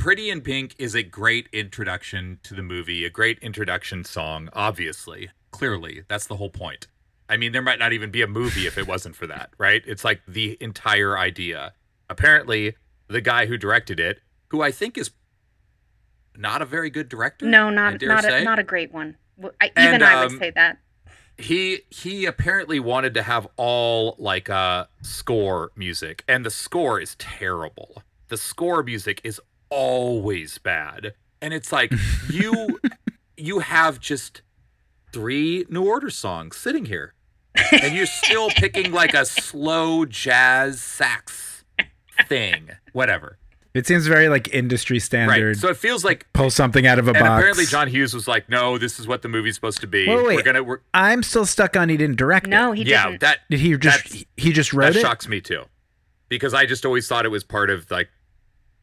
Pretty in Pink is a great introduction to the movie, a great introduction song, obviously. Clearly, that's the whole point. I mean, there might not even be a movie if it wasn't for that, right? It's like the entire idea. Apparently, the guy who directed it, who I think is not a very good director. No, not not a, not a great one. I, And, even I would um, say that. he he apparently wanted to have all like uh score music and the score is terrible the score music is always bad and it's like you you have just three new order songs sitting here and you're still picking like a slow jazz sax thing whatever it seems very like industry standard. right so it feels like Pull something out of a and box. apparently john hughes was like no this is what the movie's supposed to be Wait, wait. we're gonna we're, I'm still stuck on he didn't direct No, it. he yeah didn't. that Did he just he just wrote that it? shocks me too because i just always thought it was part of like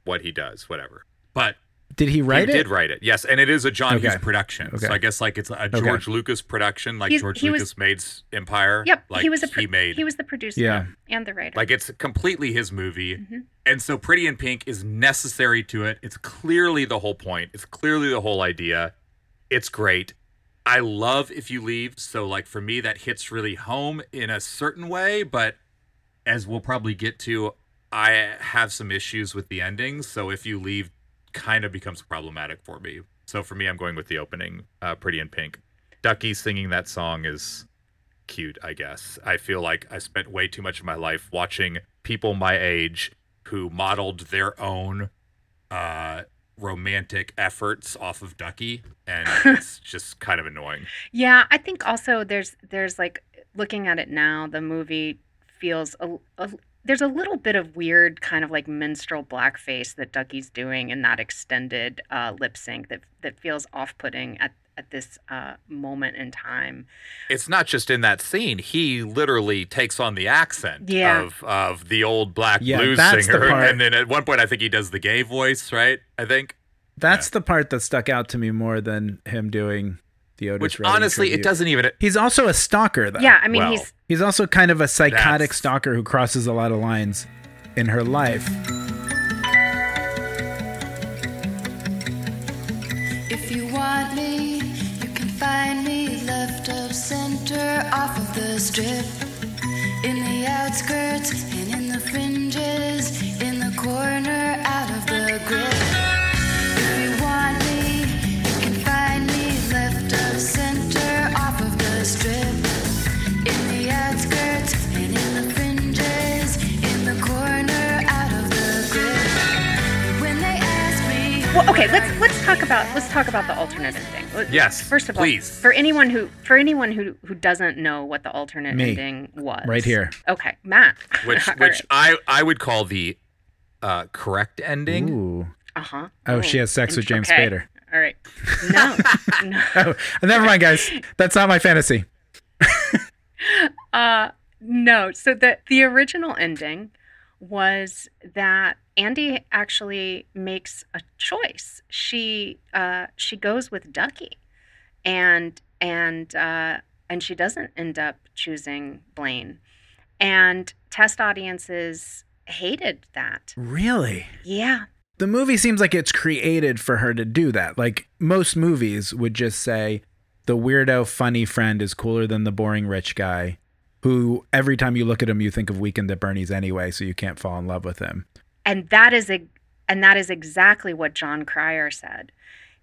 what he does whatever but Did he write it? he it? did write it yes and it is a john Okay. hughes production Okay. so i guess like it's a george lucas production like He's- george he was- lucas made's empire Yep, like he was a pro- he made he was the producer Yeah. and the writer. like it's completely his movie Mhm. and so pretty in pink is necessary to it it's clearly the whole point it's clearly the whole idea it's great i love if you leave so like for me that hits really home in a certain way but as we'll probably get to i have some issues with the ending so if you leave kind of becomes problematic for me so for me i'm going with the opening uh, pretty in pink ducky singing that song is cute, I guess. I feel like I spent way too much of my life watching people my age who modeled their own uh romantic efforts off of Ducky and it's just kind of annoying. Yeah, I think also there's there's like looking at it now, the movie feels a, a there's a little bit of weird kind of like minstrel blackface that Ducky's doing in that extended uh, lip sync that that feels off-putting at at this uh, moment in time. It's not just in that scene. He literally takes on the accent Yeah. of of the old black Yeah, blues that's the singer, and then at one point I think he does the gay voice, right? I think. That's the part that stuck out to me more than him doing the Otis Which Redding honestly, it doesn't even. He's also a stalker, though. Yeah, I mean Well, he's He's also kind of a psychotic That's- stalker who crosses a lot of lines in her life. If you want me, you can find me left of center off of the strip. In the outskirts well, okay. Let's let's talk about let's talk about the alternate ending. Yes, First of all, please. for anyone who for anyone who who doesn't know what the alternate Me. ending was, Right here. Okay, Matt. which which right. I I would call the uh, correct ending. Ooh. Uh-huh. Oh, she has sex with James okay. Spader. All right. No. no. Oh, never mind, guys. That's not my fantasy. Uh no. So the the original ending was that Andy actually makes a choice. She uh she goes with Ducky. And and uh and she doesn't end up choosing Blaine. And test audiences hated that. Really? Yeah. The movie seems like it's created for her to do that. Like most movies would just say the weirdo funny friend is cooler than the boring rich guy who every time you look at him you think of Weekend at Bernie's anyway, so you can't fall in love with him. and that is a and that is exactly what Jon Cryer said.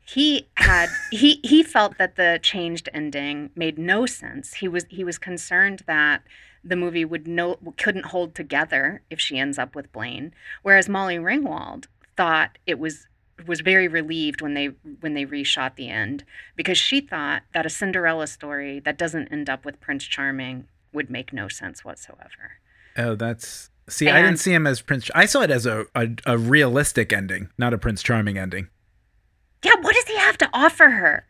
He had he he felt that the changed ending made no sense. He was he was concerned that the movie would no couldn't hold together if she ends up with Blaine, whereas Molly Ringwald thought it was was very relieved when they when they reshot the end because she thought that a Cinderella story that doesn't end up with Prince Charming would make no sense whatsoever. Oh, that's See, I didn't see him as Prince I saw it as a, a a realistic ending, not a Prince Charming ending. Yeah, what does he have to offer her?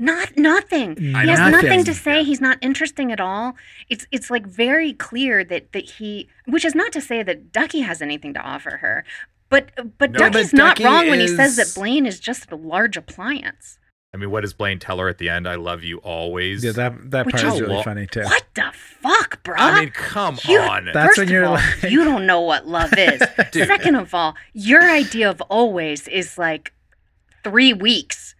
Not nothing. He has nothing Nothing. to say. He's not interesting at all. It's it's like very clear that that he, which is not to say that Ducky has anything to offer her, but but No, but Ducky's not Ducky wrong when he says that Blaine is just a large appliance. I mean, what does Blaine tell her at the end? I love you always. Yeah, that that Which part is- is really lo- funny too. What the fuck, bro? I mean, come You- on. That's First when you're all, like- you don't know what love is. Second of all, your idea of always is like three weeks.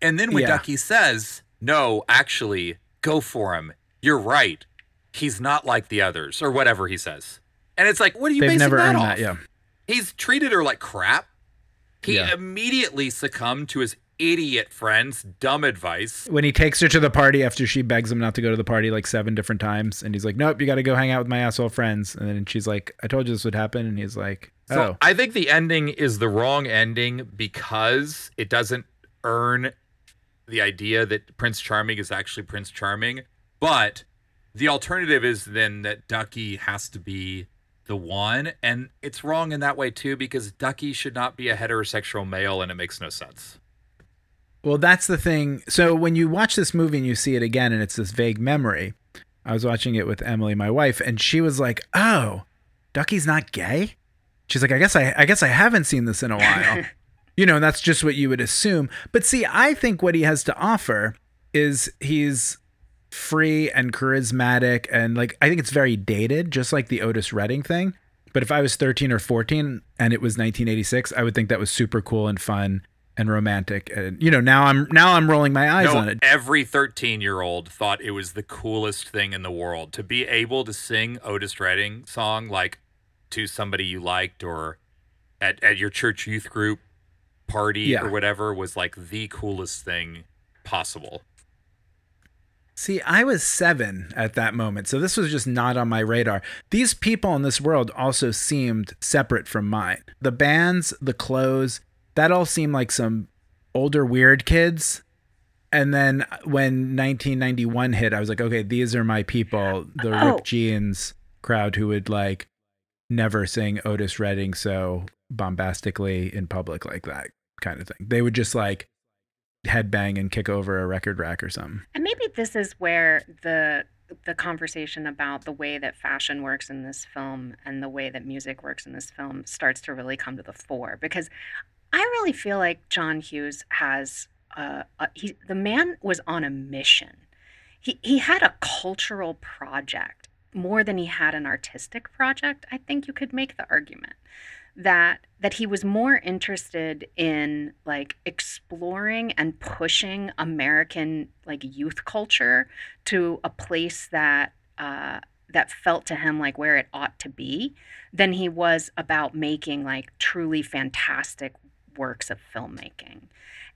And then when Yeah. Ducky says, "No, actually, go for him. You're right. He's not like the others," or whatever he says, and it's like, what are you They've basing never that earned off? that, yeah. He's treated her like crap. He Yeah. immediately succumbed to his idiot friend's dumb advice. When he takes her to the party after she begs him not to go to the party like seven different times, and he's like, "Nope, you got to go hang out with my asshole friends." And then she's like, "I told you this would happen," and he's like, "Oh, So I think the ending is the wrong ending because it doesn't earn the idea that Prince Charming is actually Prince Charming. But the alternative is then that Ducky has to be the one. And it's wrong in that way too because Ducky should not be a heterosexual male and it makes no sense. Well, that's the thing. So when you watch this movie and you see it again, and it's this vague memory, I was watching it with Emily, my wife, and she was like, "Oh, Ducky's not gay." She's like, "I guess I, I guess I haven't seen this in a while." you know, and that's just what you would assume. But see, I think what he has to offer is he's free and charismatic, and like I think it's very dated, just like the Otis Redding thing. But if I was 13 or 14 and it was 1986, I would think that was super cool and fun and romantic. And you know, now I'm now I'm rolling my eyes no, on it. every 13 year old thought it was the coolest thing in the world to be able to sing Otis Redding song like to somebody you liked or at, at your church youth group party Yeah. or whatever was like the coolest thing possible. See, I was seven at that moment, so this was just not on my radar. These people in this world also seemed separate from mine. The bands, the clothes, that all seemed like some older weird kids. And then when 1991 hit, I was like, okay, these are my people. The Oh. ripped jeans, crowd who would like never sing Otis Redding so bombastically in public like that kind of thing. They would just like headbang and kick over a record rack or something. And maybe this is where the the conversation about the way that fashion works in this film and the way that music works in this film starts to really come to the fore because I really feel like John Hughes has uh, a, he the man was on a mission. He he had a cultural project more than he had an artistic project. I think you could make the argument that that he was more interested in like exploring and pushing American like youth culture to a place that uh, that felt to him like where it ought to be than he was about making like truly fantastic works of filmmaking.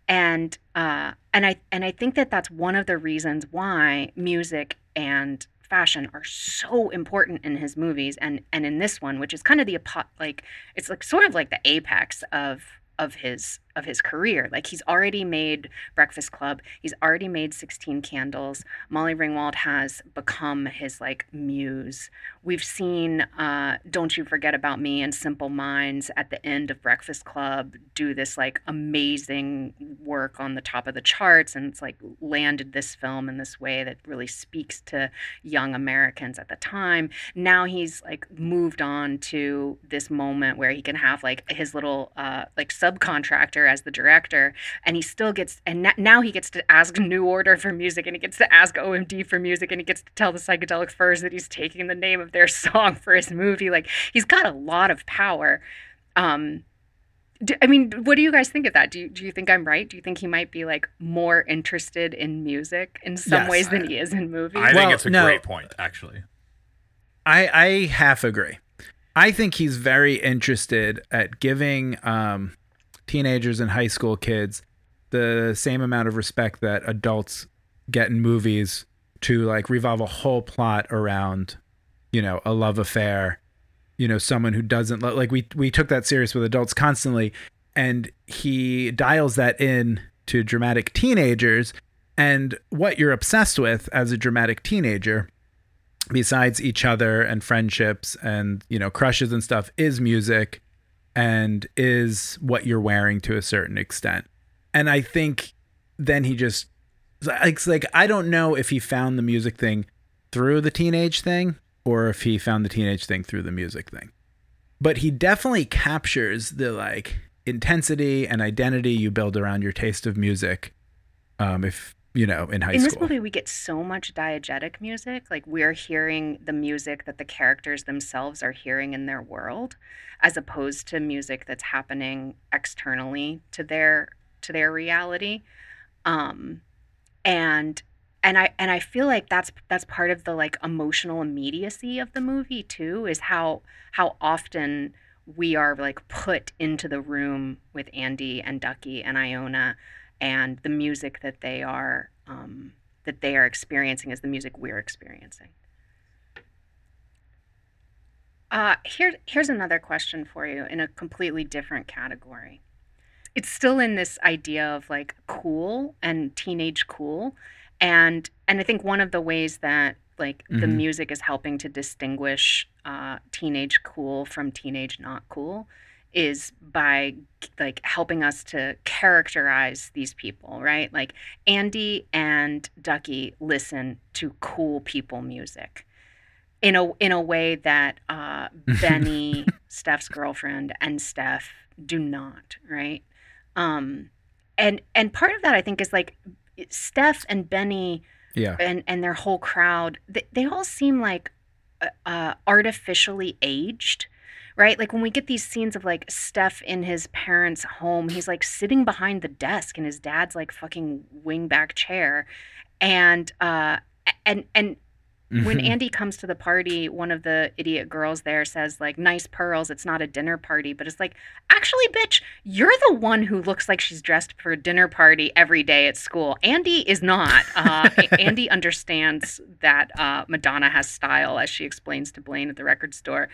And uh, and I and I think that that's one of the reasons why music and fashion are so important in his movies and and in this one which is kind of the like it's like sort of like the apex of of his of his career. Like he's already made breakfast club he's already made 16 candles molly ringwald has become his like muse. We've seen uh, don't you forget about me and simple minds at the end of breakfast club do this like amazing work on the top of the charts and it's like landed this film in this way that really speaks to young americans at the time. Now he's like moved on to this moment where he can have like his little uh, like subcontractor as the director and he still gets and n- now he gets to ask new order for music and he gets to ask omd for music and he gets to tell the psychedelic furs that he's taking the name of their song for his movie like he's got a lot of power um do, I mean, what do you guys think of that? Do you, do you think I'm right? Do you think he might be like more interested in music in some Yes. ways than he is in movies? I Well, think it's a no. great point, actually. I I half agree. I think he's very interested at giving um, teenagers and high school kids the same amount of respect that adults get in movies to like revolve a whole plot around, you know, a love affair, you know, someone who doesn't lo- like we we took that serious with adults constantly, and he dials that in to dramatic teenagers and what you're obsessed with as a dramatic teenager besides each other and friendships and you know crushes and stuff is music and is what you're wearing to a certain extent. And i think then he just it's like i don't know if he found the music thing through the teenage thing or if he found the teenage thing through the music thing. But he definitely captures the like intensity and identity you build around your taste of music um if you know in high in this movie we get so much diegetic music like we're hearing the music that the characters themselves are hearing in their world as opposed to music that's happening externally to their to their reality. Um and and i and i feel like that's that's part of the like emotional immediacy of the movie too is how how often we are like put into the room with andy and ducky and iona and the music that they are um, that they are experiencing is the music we're experiencing. Uh, here, here's another question for you in a completely different category. It's still in this idea of like cool and teenage cool, and and I think one of the ways that like the Mhm. music is helping to distinguish uh, teenage cool from teenage not cool is by like helping us to characterize these people, right? Like Andy and Ducky listen to cool people music in a in a way that uh, Benny, Steff's girlfriend, and Steff do not, right? Um, and and part of that I think is like Steff and Benny yeah and and their whole crowd they, they all seem like uh, uh, artificially aged right like when we get these scenes of like steff in his parents home he's like sitting behind the desk in his dad's like fucking wingback chair and uh and and when Mhm. Andy comes to the party, one of the idiot girls there says like nice pearls, it's not a dinner party, but it's like actually bitch, you're the one who looks like she's dressed for a dinner party every day at school. Andy is not. Uh, Andy understands that uh, Madonna has style as she explains to Blaine at the record store.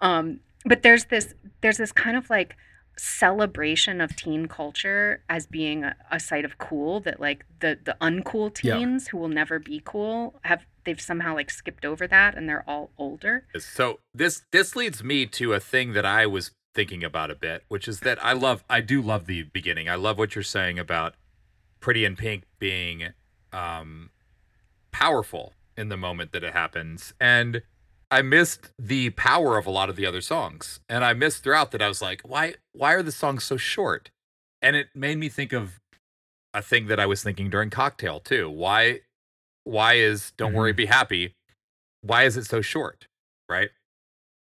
Um, but there's this there's this kind of like celebration of teen culture as being a, a site of cool that like the the uncool Yeah. teens who will never be cool have they've somehow like skipped over that and they're all older. So this this leads me to a thing that I was thinking about a bit, which is that I love I do love the beginning. I love what you're saying about Pretty in Pink being um powerful in the moment that it happens. And I missed the power of a lot of the other songs. And I missed throughout that I was like, why why are the songs so short? And it made me think of a thing that I was thinking during cocktail too. Why why is Don't Worry mm-hmm. Be Happy? Why is it so short? Right?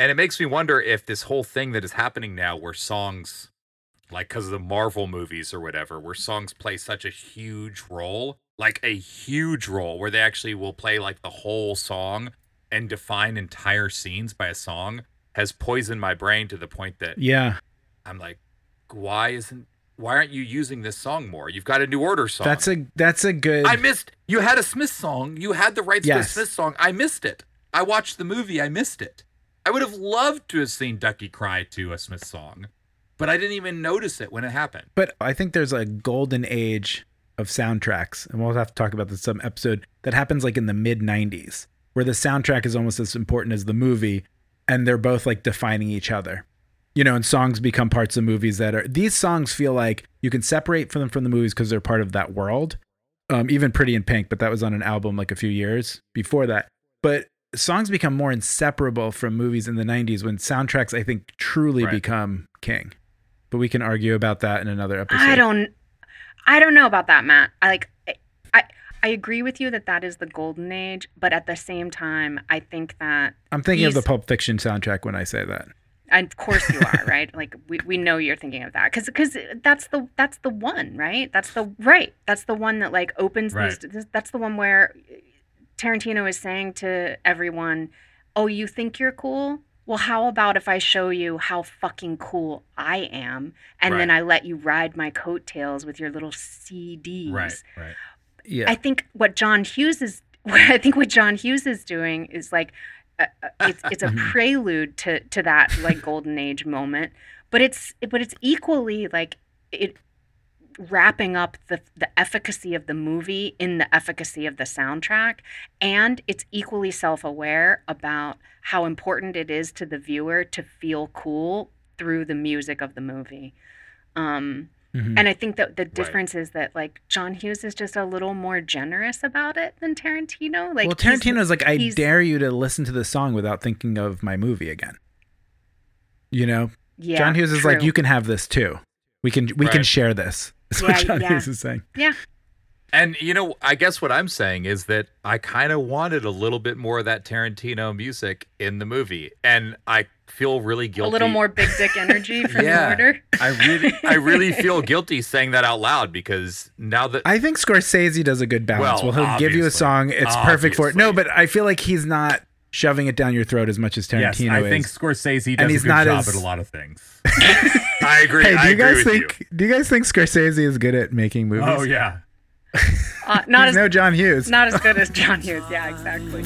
And it makes me wonder if this whole thing that is happening now where songs like because of the Marvel movies or whatever, where songs play such a huge role, like a huge role where they actually will play like the whole song and define entire scenes by a song has poisoned my brain to the point that Yeah. I'm like, why isn't why aren't you using this song more? You've got a New Order song. That's a that's a good I missed. You had a Smith song. You had the rights to a Smith song. I missed it. I watched the movie. I missed it. I would have loved to have seen Ducky cry to a Smith song, but I didn't even notice it when it happened. But I think there's a golden age of soundtracks, and we'll have to talk about this some episode that happens like in the mid '90s, where the soundtrack is almost as important as the movie, and they're both like defining each other. You know, and songs become parts of movies that are these songs feel like you can separate from them from the movies because they're part of that world. Um, even Pretty in Pink, but that was on an album like a few years before that. But songs become more inseparable from movies in the 90s when soundtracks, I think, truly Right. become king. But we can argue about that in another episode. I don't I don't know about that, Matt. I like I agree with you that that is the golden age, but at the same time, I think that I'm thinking of the Pulp Fiction soundtrack when I say that. and of course you are, right? Like we, we know you're thinking of that cuz cuz that's the that's the one, right? That's the right. That's the one that like opens Right. these that's the one where Tarantino is saying to everyone, "Oh, you think you're cool? Well, how about if I show you how fucking cool I am and then I let you ride my coattails with your little CDs?" right. Yeah. I think what John Hughes is I think what John Hughes is doing is like uh, uh, it's it's a prelude to to that like golden age moment, but it's but it's equally like it wrapping up the the efficacy of the movie in the efficacy of the soundtrack and it's equally self-aware about how important it is to the viewer to feel cool through the music of the movie. Um Mhm. and I think that the difference is that like John Hughes is just a little more generous about it than Tarantino. Like well, he's- Tarantino's like, I dare you to listen to the song without thinking of my movie again. You know, Yeah, John Hughes is like, you can have this too. We can we can share this. Is Yeah, what John yeah. Hughes is saying. Yeah. And you know, I guess what I'm saying is that I kind of wanted a little bit more of that Tarantino music in the movie, and I feel really guilty. A little more big dick energy from Yeah. the order. I really, I really feel guilty saying that out loud because now that I think Scorsese does a good balance. Well, Well, he'll give you a song, it's perfect for it. No, but I feel like he's not shoving it down your throat as much as Tarantino yes, I is. think Scorsese And does a he's good not job as- at a lot of things. I agree, hey, do I you agree guys with think do you guys think Scorsese is good at making movies? Oh yeah. Uh, not He's as no John Hughes. not as good as John Hughes. Yeah, exactly.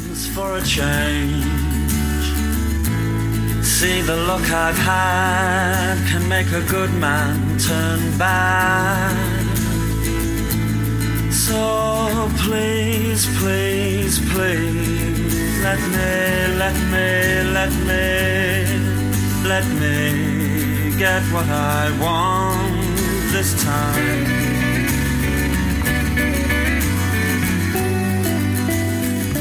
For a change. See the look I've had can make a good man turn bad. So please, please, please, let me, let me, let me, let me get what I want this time.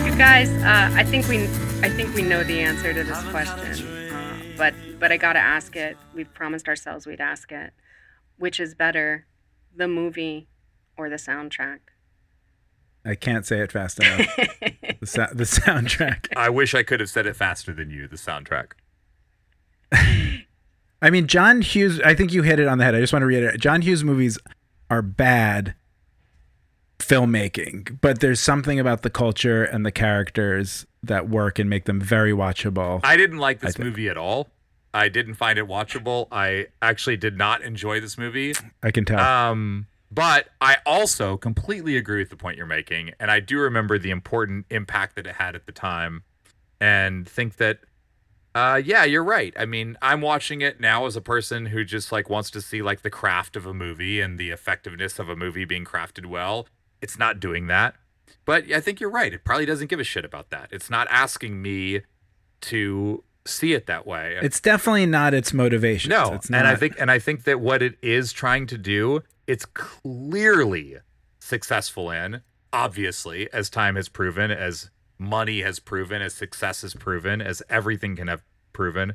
You guys, uh, I think we I think we know the answer to this question, but but I gotta ask it. We've promised ourselves we'd ask it. Which is better, the movie or the soundtrack? I can't say it fast enough. the, sou- the soundtrack. I wish I could have said it faster than you. The soundtrack. I mean, John Hughes, I think you hit it on the head. I just want to reiterate John Hughes movies are bad filmmaking, but there's something about the culture and the characters that work and make them very watchable. I didn't like this movie at all. I didn't find it watchable. I actually did not enjoy this movie. I can tell. Um, but I also completely agree with the point you're making, and I do remember the important impact that it had at the time, and think that, uh, yeah, you're right. I mean, I'm watching it now as a person who just like wants to see like the craft of a movie and the effectiveness of a movie being crafted well. It's not doing that. But I think you're right. It probably doesn't give a shit about that. It's not asking me to see it that way. It's definitely not its motivation. No, it's and I not- think and I think that what it is trying to do, it's clearly successful in. Obviously, as time has proven, as money has proven, as success has proven, as everything can have proven,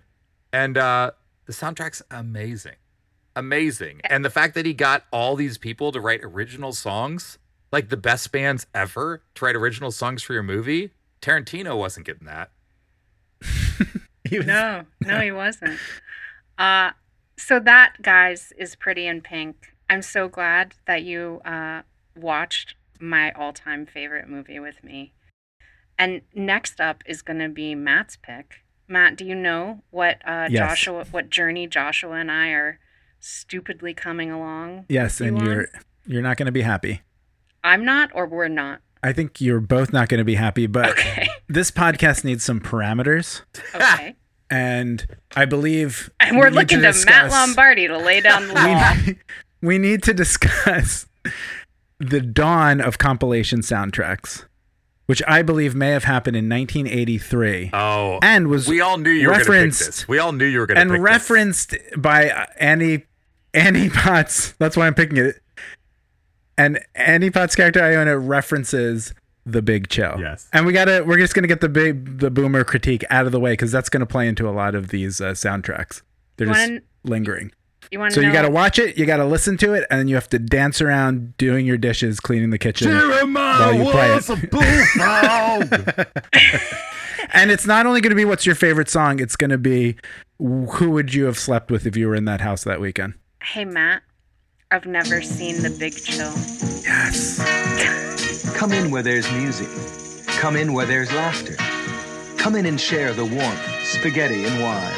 and uh, the soundtrack's amazing, amazing, and the fact that he got all these people to write original songs, like the best bands ever, to write original songs for your movie. Tarantino wasn't getting that. He was- No, no, he wasn't. Uh, so that, guys, is Pretty in Pink. I'm so glad that you uh, watched my all-time favorite movie with me. And next up is going to be Matt's pick. Matt, do you know what uh, Yes. Joshua, what journey Joshua and I are stupidly coming along? Yes, and you on? you're you're not going to be happy. I'm not, or we're not. I think you're both not going to be happy, but Okay. this podcast needs some parameters. Okay. And I believe And we're we looking to, Matt Lombardi to lay down the law. we, we need to discuss the dawn of compilation soundtracks, which I believe may have happened in 1983 Oh, and was we all knew you were going to pick referenced this. We all knew you were going to and pick this. referenced by Annie Annie Potts. That's why I'm picking it. And Annie Potts' character Iona references the Big Chill. Yes. And we gotta we're just gonna get the big the boomer critique out of the way because that's gonna play into a lot of these uh, soundtracks. They're You just wanna- lingering. You want to So know? you gotta watch it, you gotta listen to it, and then you have to dance around doing your dishes, cleaning the kitchen while you play it. bullfrog. And it's not only gonna be what's your favorite song, it's gonna be who would you have slept with if you were in that house that weekend. Hey, Matt, I've never seen The Big Chill. Yes. Come in where there's music. Come in where there's laughter. Come in and share the warmth, spaghetti and wine.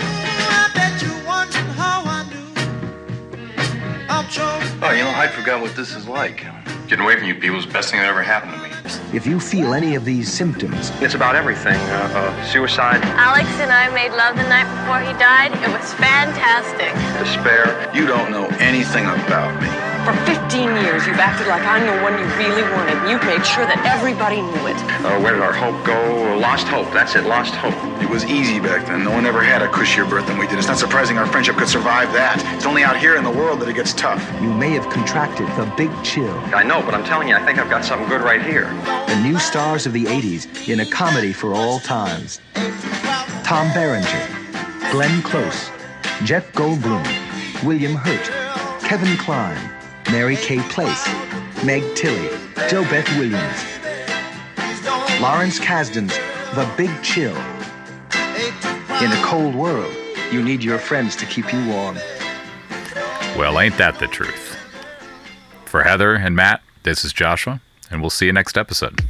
Oh, you know, I'd forgot what this is like. Getting away from you people is the best thing that ever happened to me. If you feel any of these symptoms, It's about everything. Uh, uh, suicide, Alex and I made love the night before he died. It was fantastic. despair. You don't know anything about me. For 15 years, you've acted like I'm the one you really wanted. You've made sure that everybody knew it. Uh, where did our hope go? Lost hope. That's it. Lost hope. It was easy back then. No one ever had a cushier birth than we did. It's not surprising our friendship could survive that. It's only out here in the world that it gets tough. you may have contracted the big chill. I know, but I'm telling you, I think I've got something good right here. The new stars of the 80s in a comedy for all times. Tom Berenger, Glenn Close, Jeff Goldblum, William Hurt, Kevin Kline, Mary Kay Place, Meg Tilly, JoBeth Williams, Lawrence Kasdan's The Big Chill. In a cold world, you need your friends to keep you warm. Well, ain't that the truth? For Heather and Matt, this is Joshua, and we'll see you next episode.